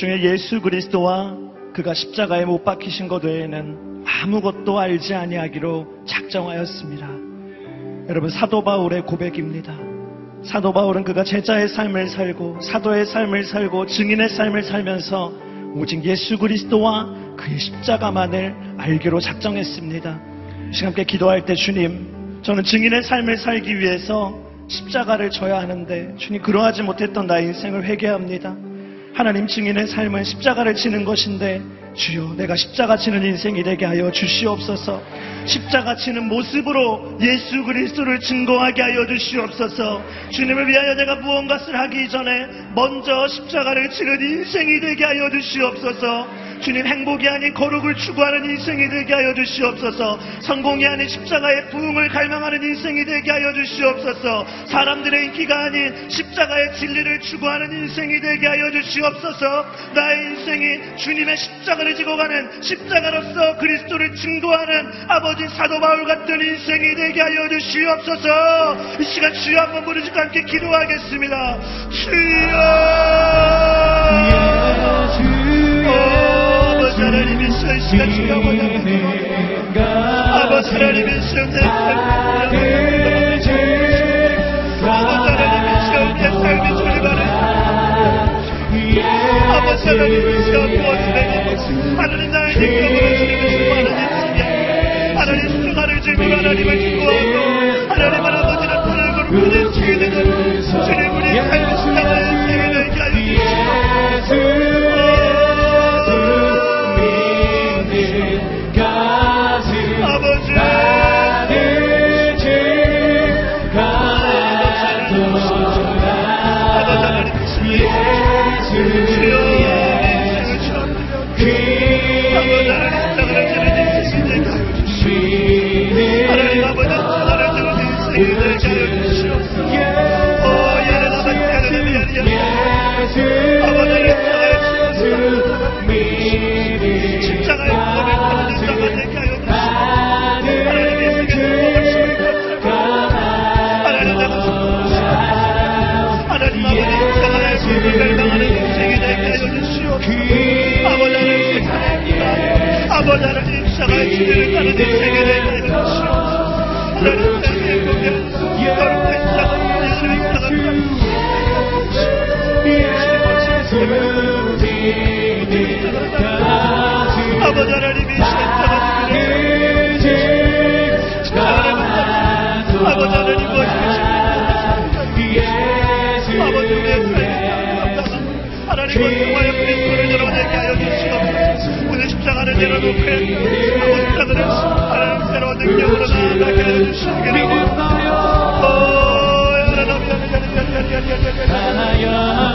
중에 예수 그리스도와 그가 십자가에 못 박히신 것 외에는 아무것도 알지 아니하기로 작정하였습니다. 여러분 사도 바울의 고백입니다. 사도 바울은 그가 제자의 삶을 살고 사도의 삶을 살고 증인의 삶을 살면서 오직 예수 그리스도와 그의 십자가만을 알기로 작정했습니다. 이 시간 함께 기도할 때 주님, 저는 증인의 삶을 살기 위해서 십자가를 져야 하는데 주님 그러하지 못했던 나의 인생을 회개합니다. 하나님 증인의 삶은 십자가를 지는 것인데 주여 내가 십자가 지는 인생이 되게 하여 주시옵소서. 십자가 지는 모습으로 예수 그리스도를 증거하게 하여 주시옵소서. 주님을 위하여 내가 무언가를 하기 전에 먼저 십자가를 지는 인생이 되게 하여 주시옵소서 주님 행복이 아닌 거룩을 추구하는 인생이 되게 하여 주시옵소서. 성공이 아닌 십자가의 부흥을 갈망하는 인생이 되게 하여 주시옵소서. 사람들의 인기가 아닌 십자가의 진리를 추구하는 인생이 되게 하여 주시옵소서. 나의 인생이 주님의 십자가를 지고 가는 십자가로서 그리스도를 증거하는 아버지 사도 바울 같은 인생이 되게 하여 주시옵소서. 이 시간 주여 한번 부르짖고 함께 기도하겠습니다. 주여! 아버지 이 시간 주여 아버지 아버지 하나님 있어 내 아버지 하나님 있어 내 삶이 주님만을 아버지 하나님 있어 무엇을 하나님 나의 주님을 아버지 하나님이 아버지 아버지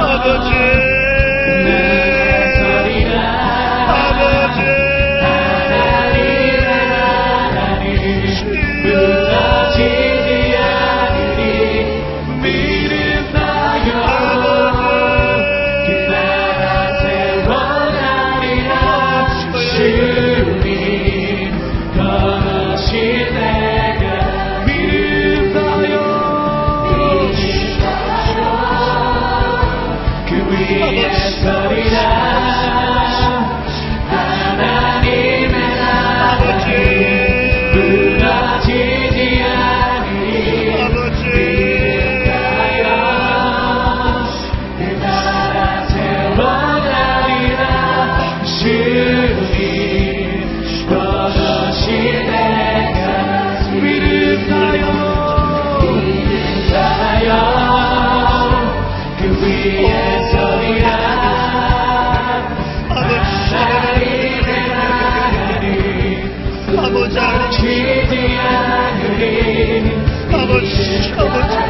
아버지 아버지 아버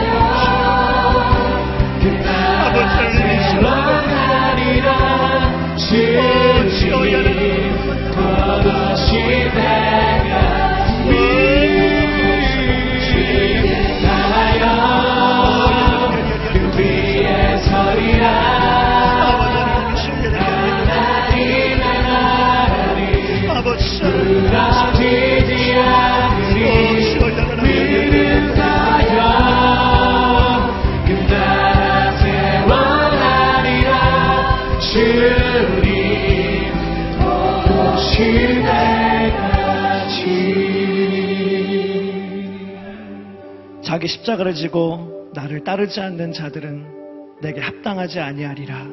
자기
십자가를 지고 나를 따르지 않는 자들은 내게 합당하지 아니하리라.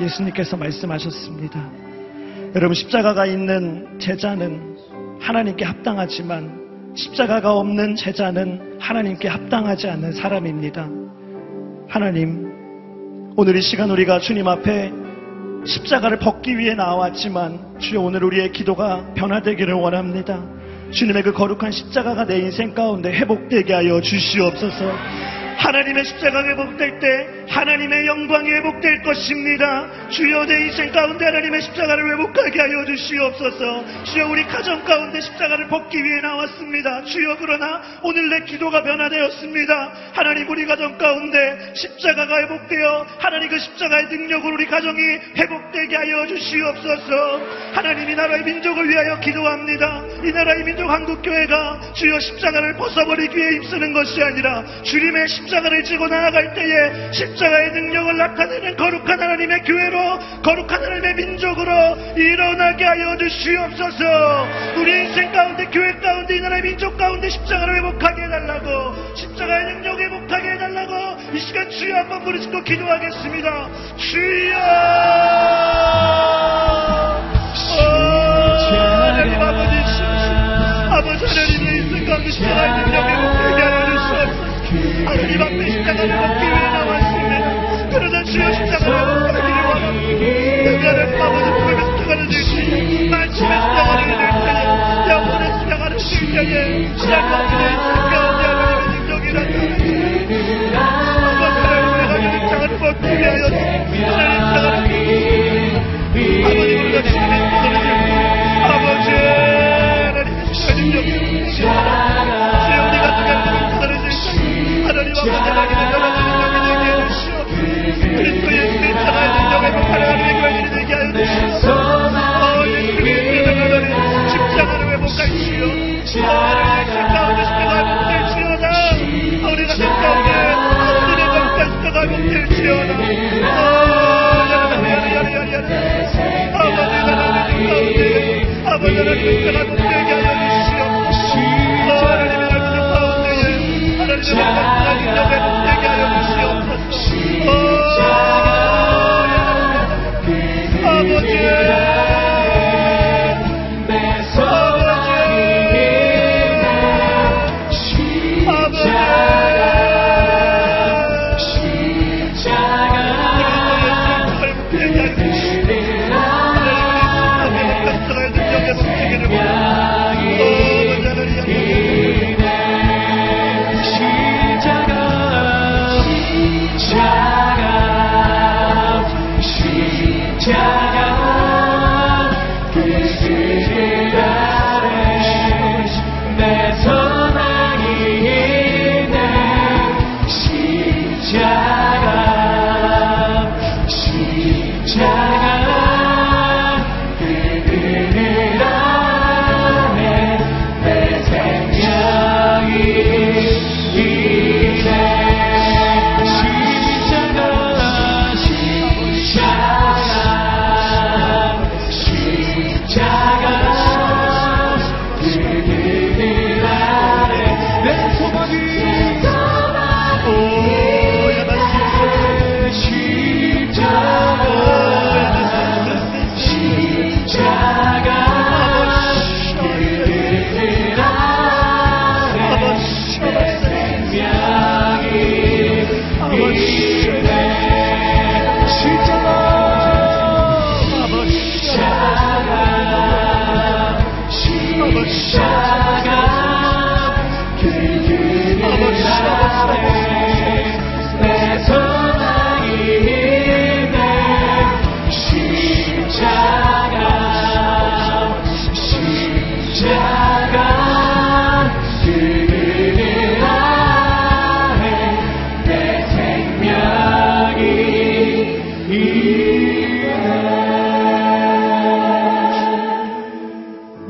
예수님께서 말씀하셨습니다. 여러분 십자가가 있는 제자는 하나님께 합당하지만 십자가가 없는 제자는 하나님께 합당하지 않는 사람입니다. 하나님, 오늘 이 시간 우리가 주님 앞에 십자가를 벗기 위해 나왔지만 주여 오늘 우리의 기도가 변화되기를 원합니다. 주님의 그 거룩한 십자가가 내 인생 가운데 회복되게 하여 주시옵소서. 하나님의 십자가가 회복될 때 하나님의 영광이 회복될 것입니다. 주여 내 인생 가운데 하나님의 십자가를 회복하게 하여 주시옵소서. 주여 우리 가정 가운데 십자가를 벗기 위해 나왔습니다. 주여 그러나 오늘 내 기도가 변화되었습니다. 하나님 우리 가정 가운데 십자가가 회복되어 하나님 그 십자가의 능력으로 우리 가정이 회복되게 하여 주시옵소서. 하나님 이 나라의 민족을 위하여 기도합니다. 이 나라의 민족 한국교회가 주여 십자가를 벗어버리기 위해 힘쓰는 것이 아니라 주님의 십자가 를 지고 나아갈 때에 십자가의 능력을 나타내는 거룩한 하나님의 교회로 거룩한 하나님의 민족으로 일어나게 하여 주시옵소서. 우리 인생 가운데 교회 가운데 이 나라의 민족 가운데 십자가를 회복하게 해달라고 십자가의 능력 회복하게 해달라고 이 시간 주여 한번 부르짖고 기도하겠습니다. 주여! 오, 하나님 아버지 아버지 하나님의 인생 가운데 십자가의 능력 회복 하나님 앞에 십자가를 받기 위해 나왔습니다. 그러나 주여 십자가를 받기를 원합니다. 여자를 아버지 품에 십자가를 들지 말씀의 십자가를 들 때에 영혼의 십자가를 들 때에 앞에 있는 가운데 하나님의 능력이 나타나니 아버지 하나님 내가 이 십자가를 받기 위하여 하나님 십자가를 아버지 우리가 주님의 들고 아버지 하나님의 십자가를 능력 주여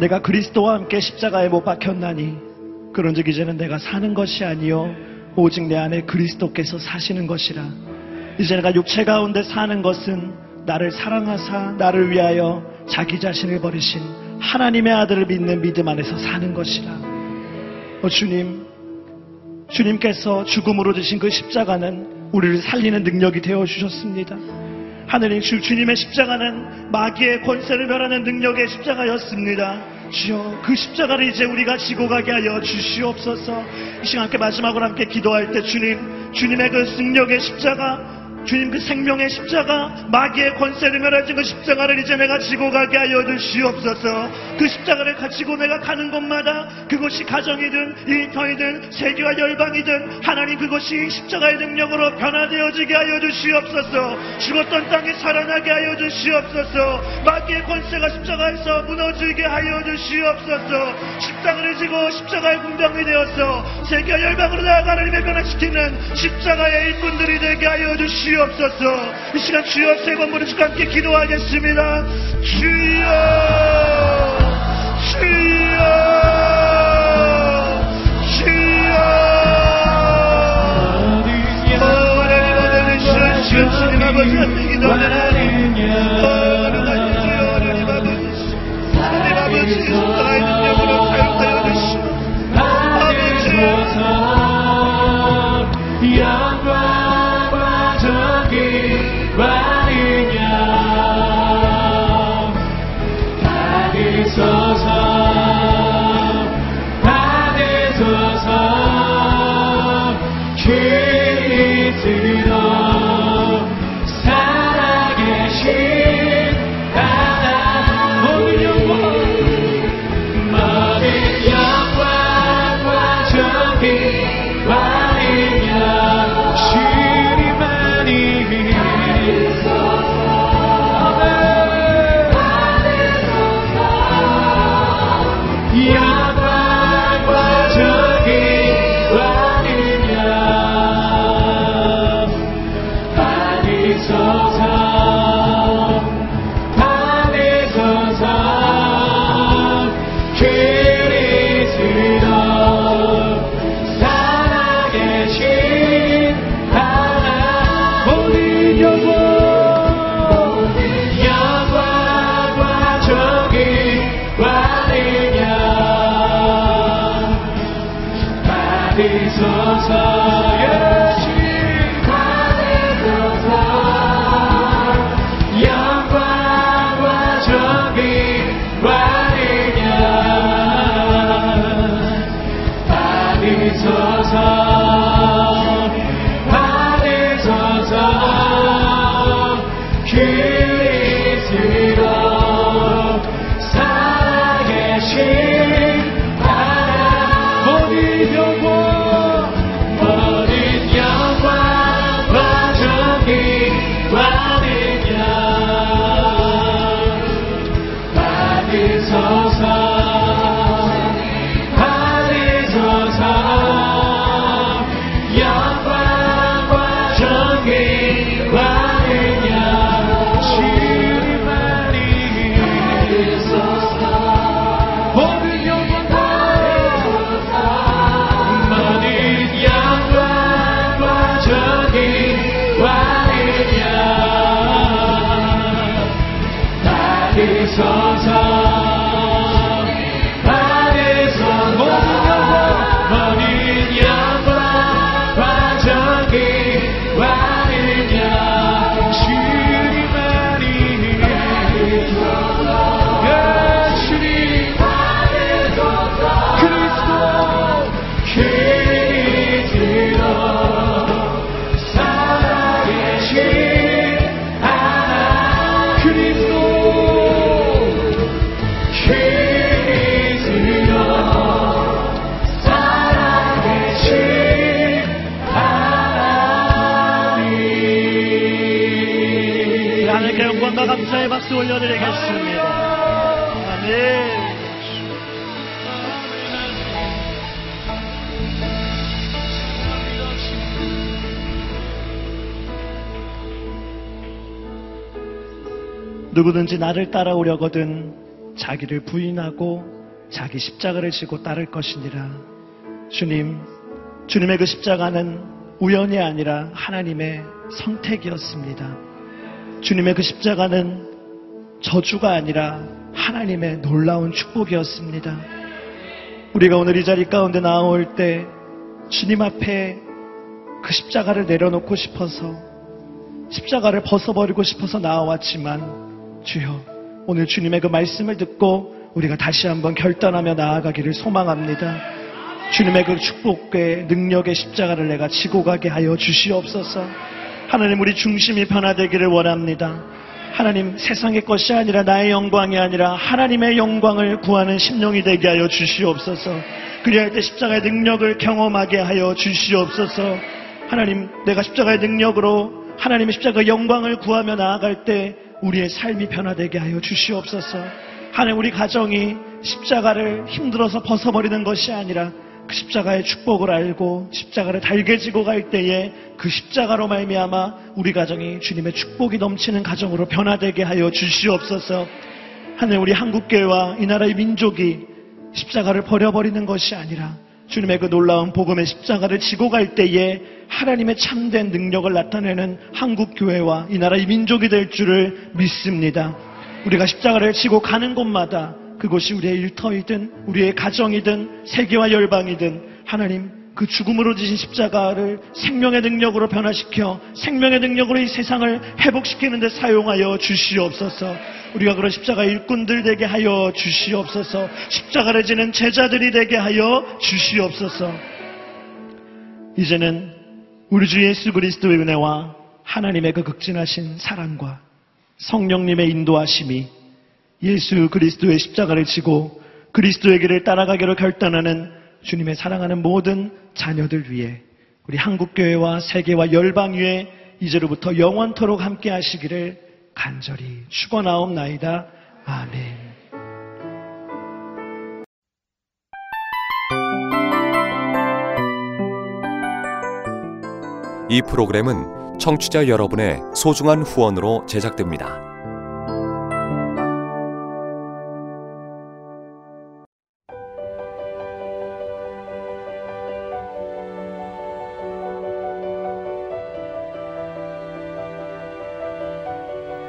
내가
그리스도와 함께 십자가에 못 박혔나니 그런즉 이제는 내가 사는 것이 아니요 오직 내 안에 그리스도께서 사시는 것이라 이제 내가 육체 가운데 사는 것은 나를 사랑하사 나를 위하여 자기 자신을 버리신 하나님의 아들을 믿는 믿음 안에서 사는 것이라 어, 주님 주님께서 죽음으로 드신 그 십자가는 우리를 살리는 능력이 되어 주셨습니다. 하늘의 주 주님의 십자가는 마귀의 권세를 멸하는 능력의 십자가였습니다. 주여 그 십자가를 이제 우리가 지고 가게 하여 주시옵소서. 이 시간 함께 마지막으로 함께 기도할 때 주님 주님의 그 능력의 십자가 주님 그 생명의 십자가 마귀의 권세를 멸하신 그 십자가를 이제 내가 지고 가게 하여 주시옵소서. 그 십자가를 가지고 내가 가는 곳마다 그것이 가정이든 일터이든 세계와 열방이든 하나님 그것이 십자가의 능력으로 변화되어지게 하여 주시옵소서. 죽었던 땅이 살아나게 하여 주시옵소서. 마귀의 권세가 십자가에서 무너지게 하여 주시옵소서. 십자가를 지고 십자가의 군병이 되어서 세계와 열방으로 나아가 하나님의 변화시키는 십자가의 일꾼들이 되게 하여 주시옵소서 이 시간 주여 세번 부르시고 함께 기도하겠습니다. 주여 주여 주여. 오 하나님 오늘 이 시간 주여 주님 아버지 함께 기도하는 올려드리겠습니다. 아멘. 누구든지 나를 따라오려거든 자기를 부인하고 자기 십자가를 지고 따를 것이니라. 주님, 주님의 그 십자가는 우연이 아니라 하나님의 선택이었습니다. 주님의 그 십자가는 저주가 아니라 하나님의 놀라운 축복이었습니다. 우리가 오늘 이 자리 가운데 나올 때 주님 앞에 그 십자가를 내려놓고 싶어서 십자가를 벗어버리고 싶어서 나와왔지만 주여 오늘 주님의 그 말씀을 듣고 우리가 다시 한번 결단하며 나아가기를 소망합니다. 주님의 그 축복의 능력의 십자가를 내가 지고 가게 하여 주시옵소서. 하나님 우리 중심이 변화되기를 원합니다. 하나님 세상의 것이 아니라 나의 영광이 아니라 하나님의 영광을 구하는 심령이 되게 하여 주시옵소서. 그리할 때 십자가의 능력을 경험하게 하여 주시옵소서. 하나님 내가 십자가의 능력으로 하나님의 십자가의 영광을 구하며 나아갈 때 우리의 삶이 변화되게 하여 주시옵소서. 하나님 우리 가정이 십자가를 힘들어서 벗어버리는 것이 아니라 그 십자가의 축복을 알고 십자가를 달게 지고 갈 때에 그 십자가로 말미암아 우리 가정이 주님의 축복이 넘치는 가정으로 변화되게 하여 주시옵소서. 하나님 우리 한국교회와 이 나라의 민족이 십자가를 버려버리는 것이 아니라 주님의 그 놀라운 복음의 십자가를 지고 갈 때에 하나님의 참된 능력을 나타내는 한국교회와 이 나라의 민족이 될 줄을 믿습니다. 우리가 십자가를 지고 가는 곳마다 그것이 우리의 일터이든 우리의 가정이든 세계와 열방이든 하나님 그 죽음으로 지신 십자가를 생명의 능력으로 변화시켜 생명의 능력으로 이 세상을 회복시키는 데 사용하여 주시옵소서. 우리가 그런 십자가 일꾼들 되게 하여 주시옵소서. 십자가를 지는 제자들이 되게 하여 주시옵소서. 이제는 우리 주 예수 그리스도의 은혜와 하나님의 그 극진하신 사랑과 성령님의 인도하심이 예수 그리스도의 십자가를 지고 그리스도의 길을 따라가기로 결단하는 주님의 사랑하는 모든 자녀들 위해 우리 한국교회와 세계와 열방 위에 이제로부터 영원토록 함께 하시기를 간절히 축원하옵나이다. 아멘.
이 프로그램은 청취자 여러분의 소중한 후원으로 제작됩니다.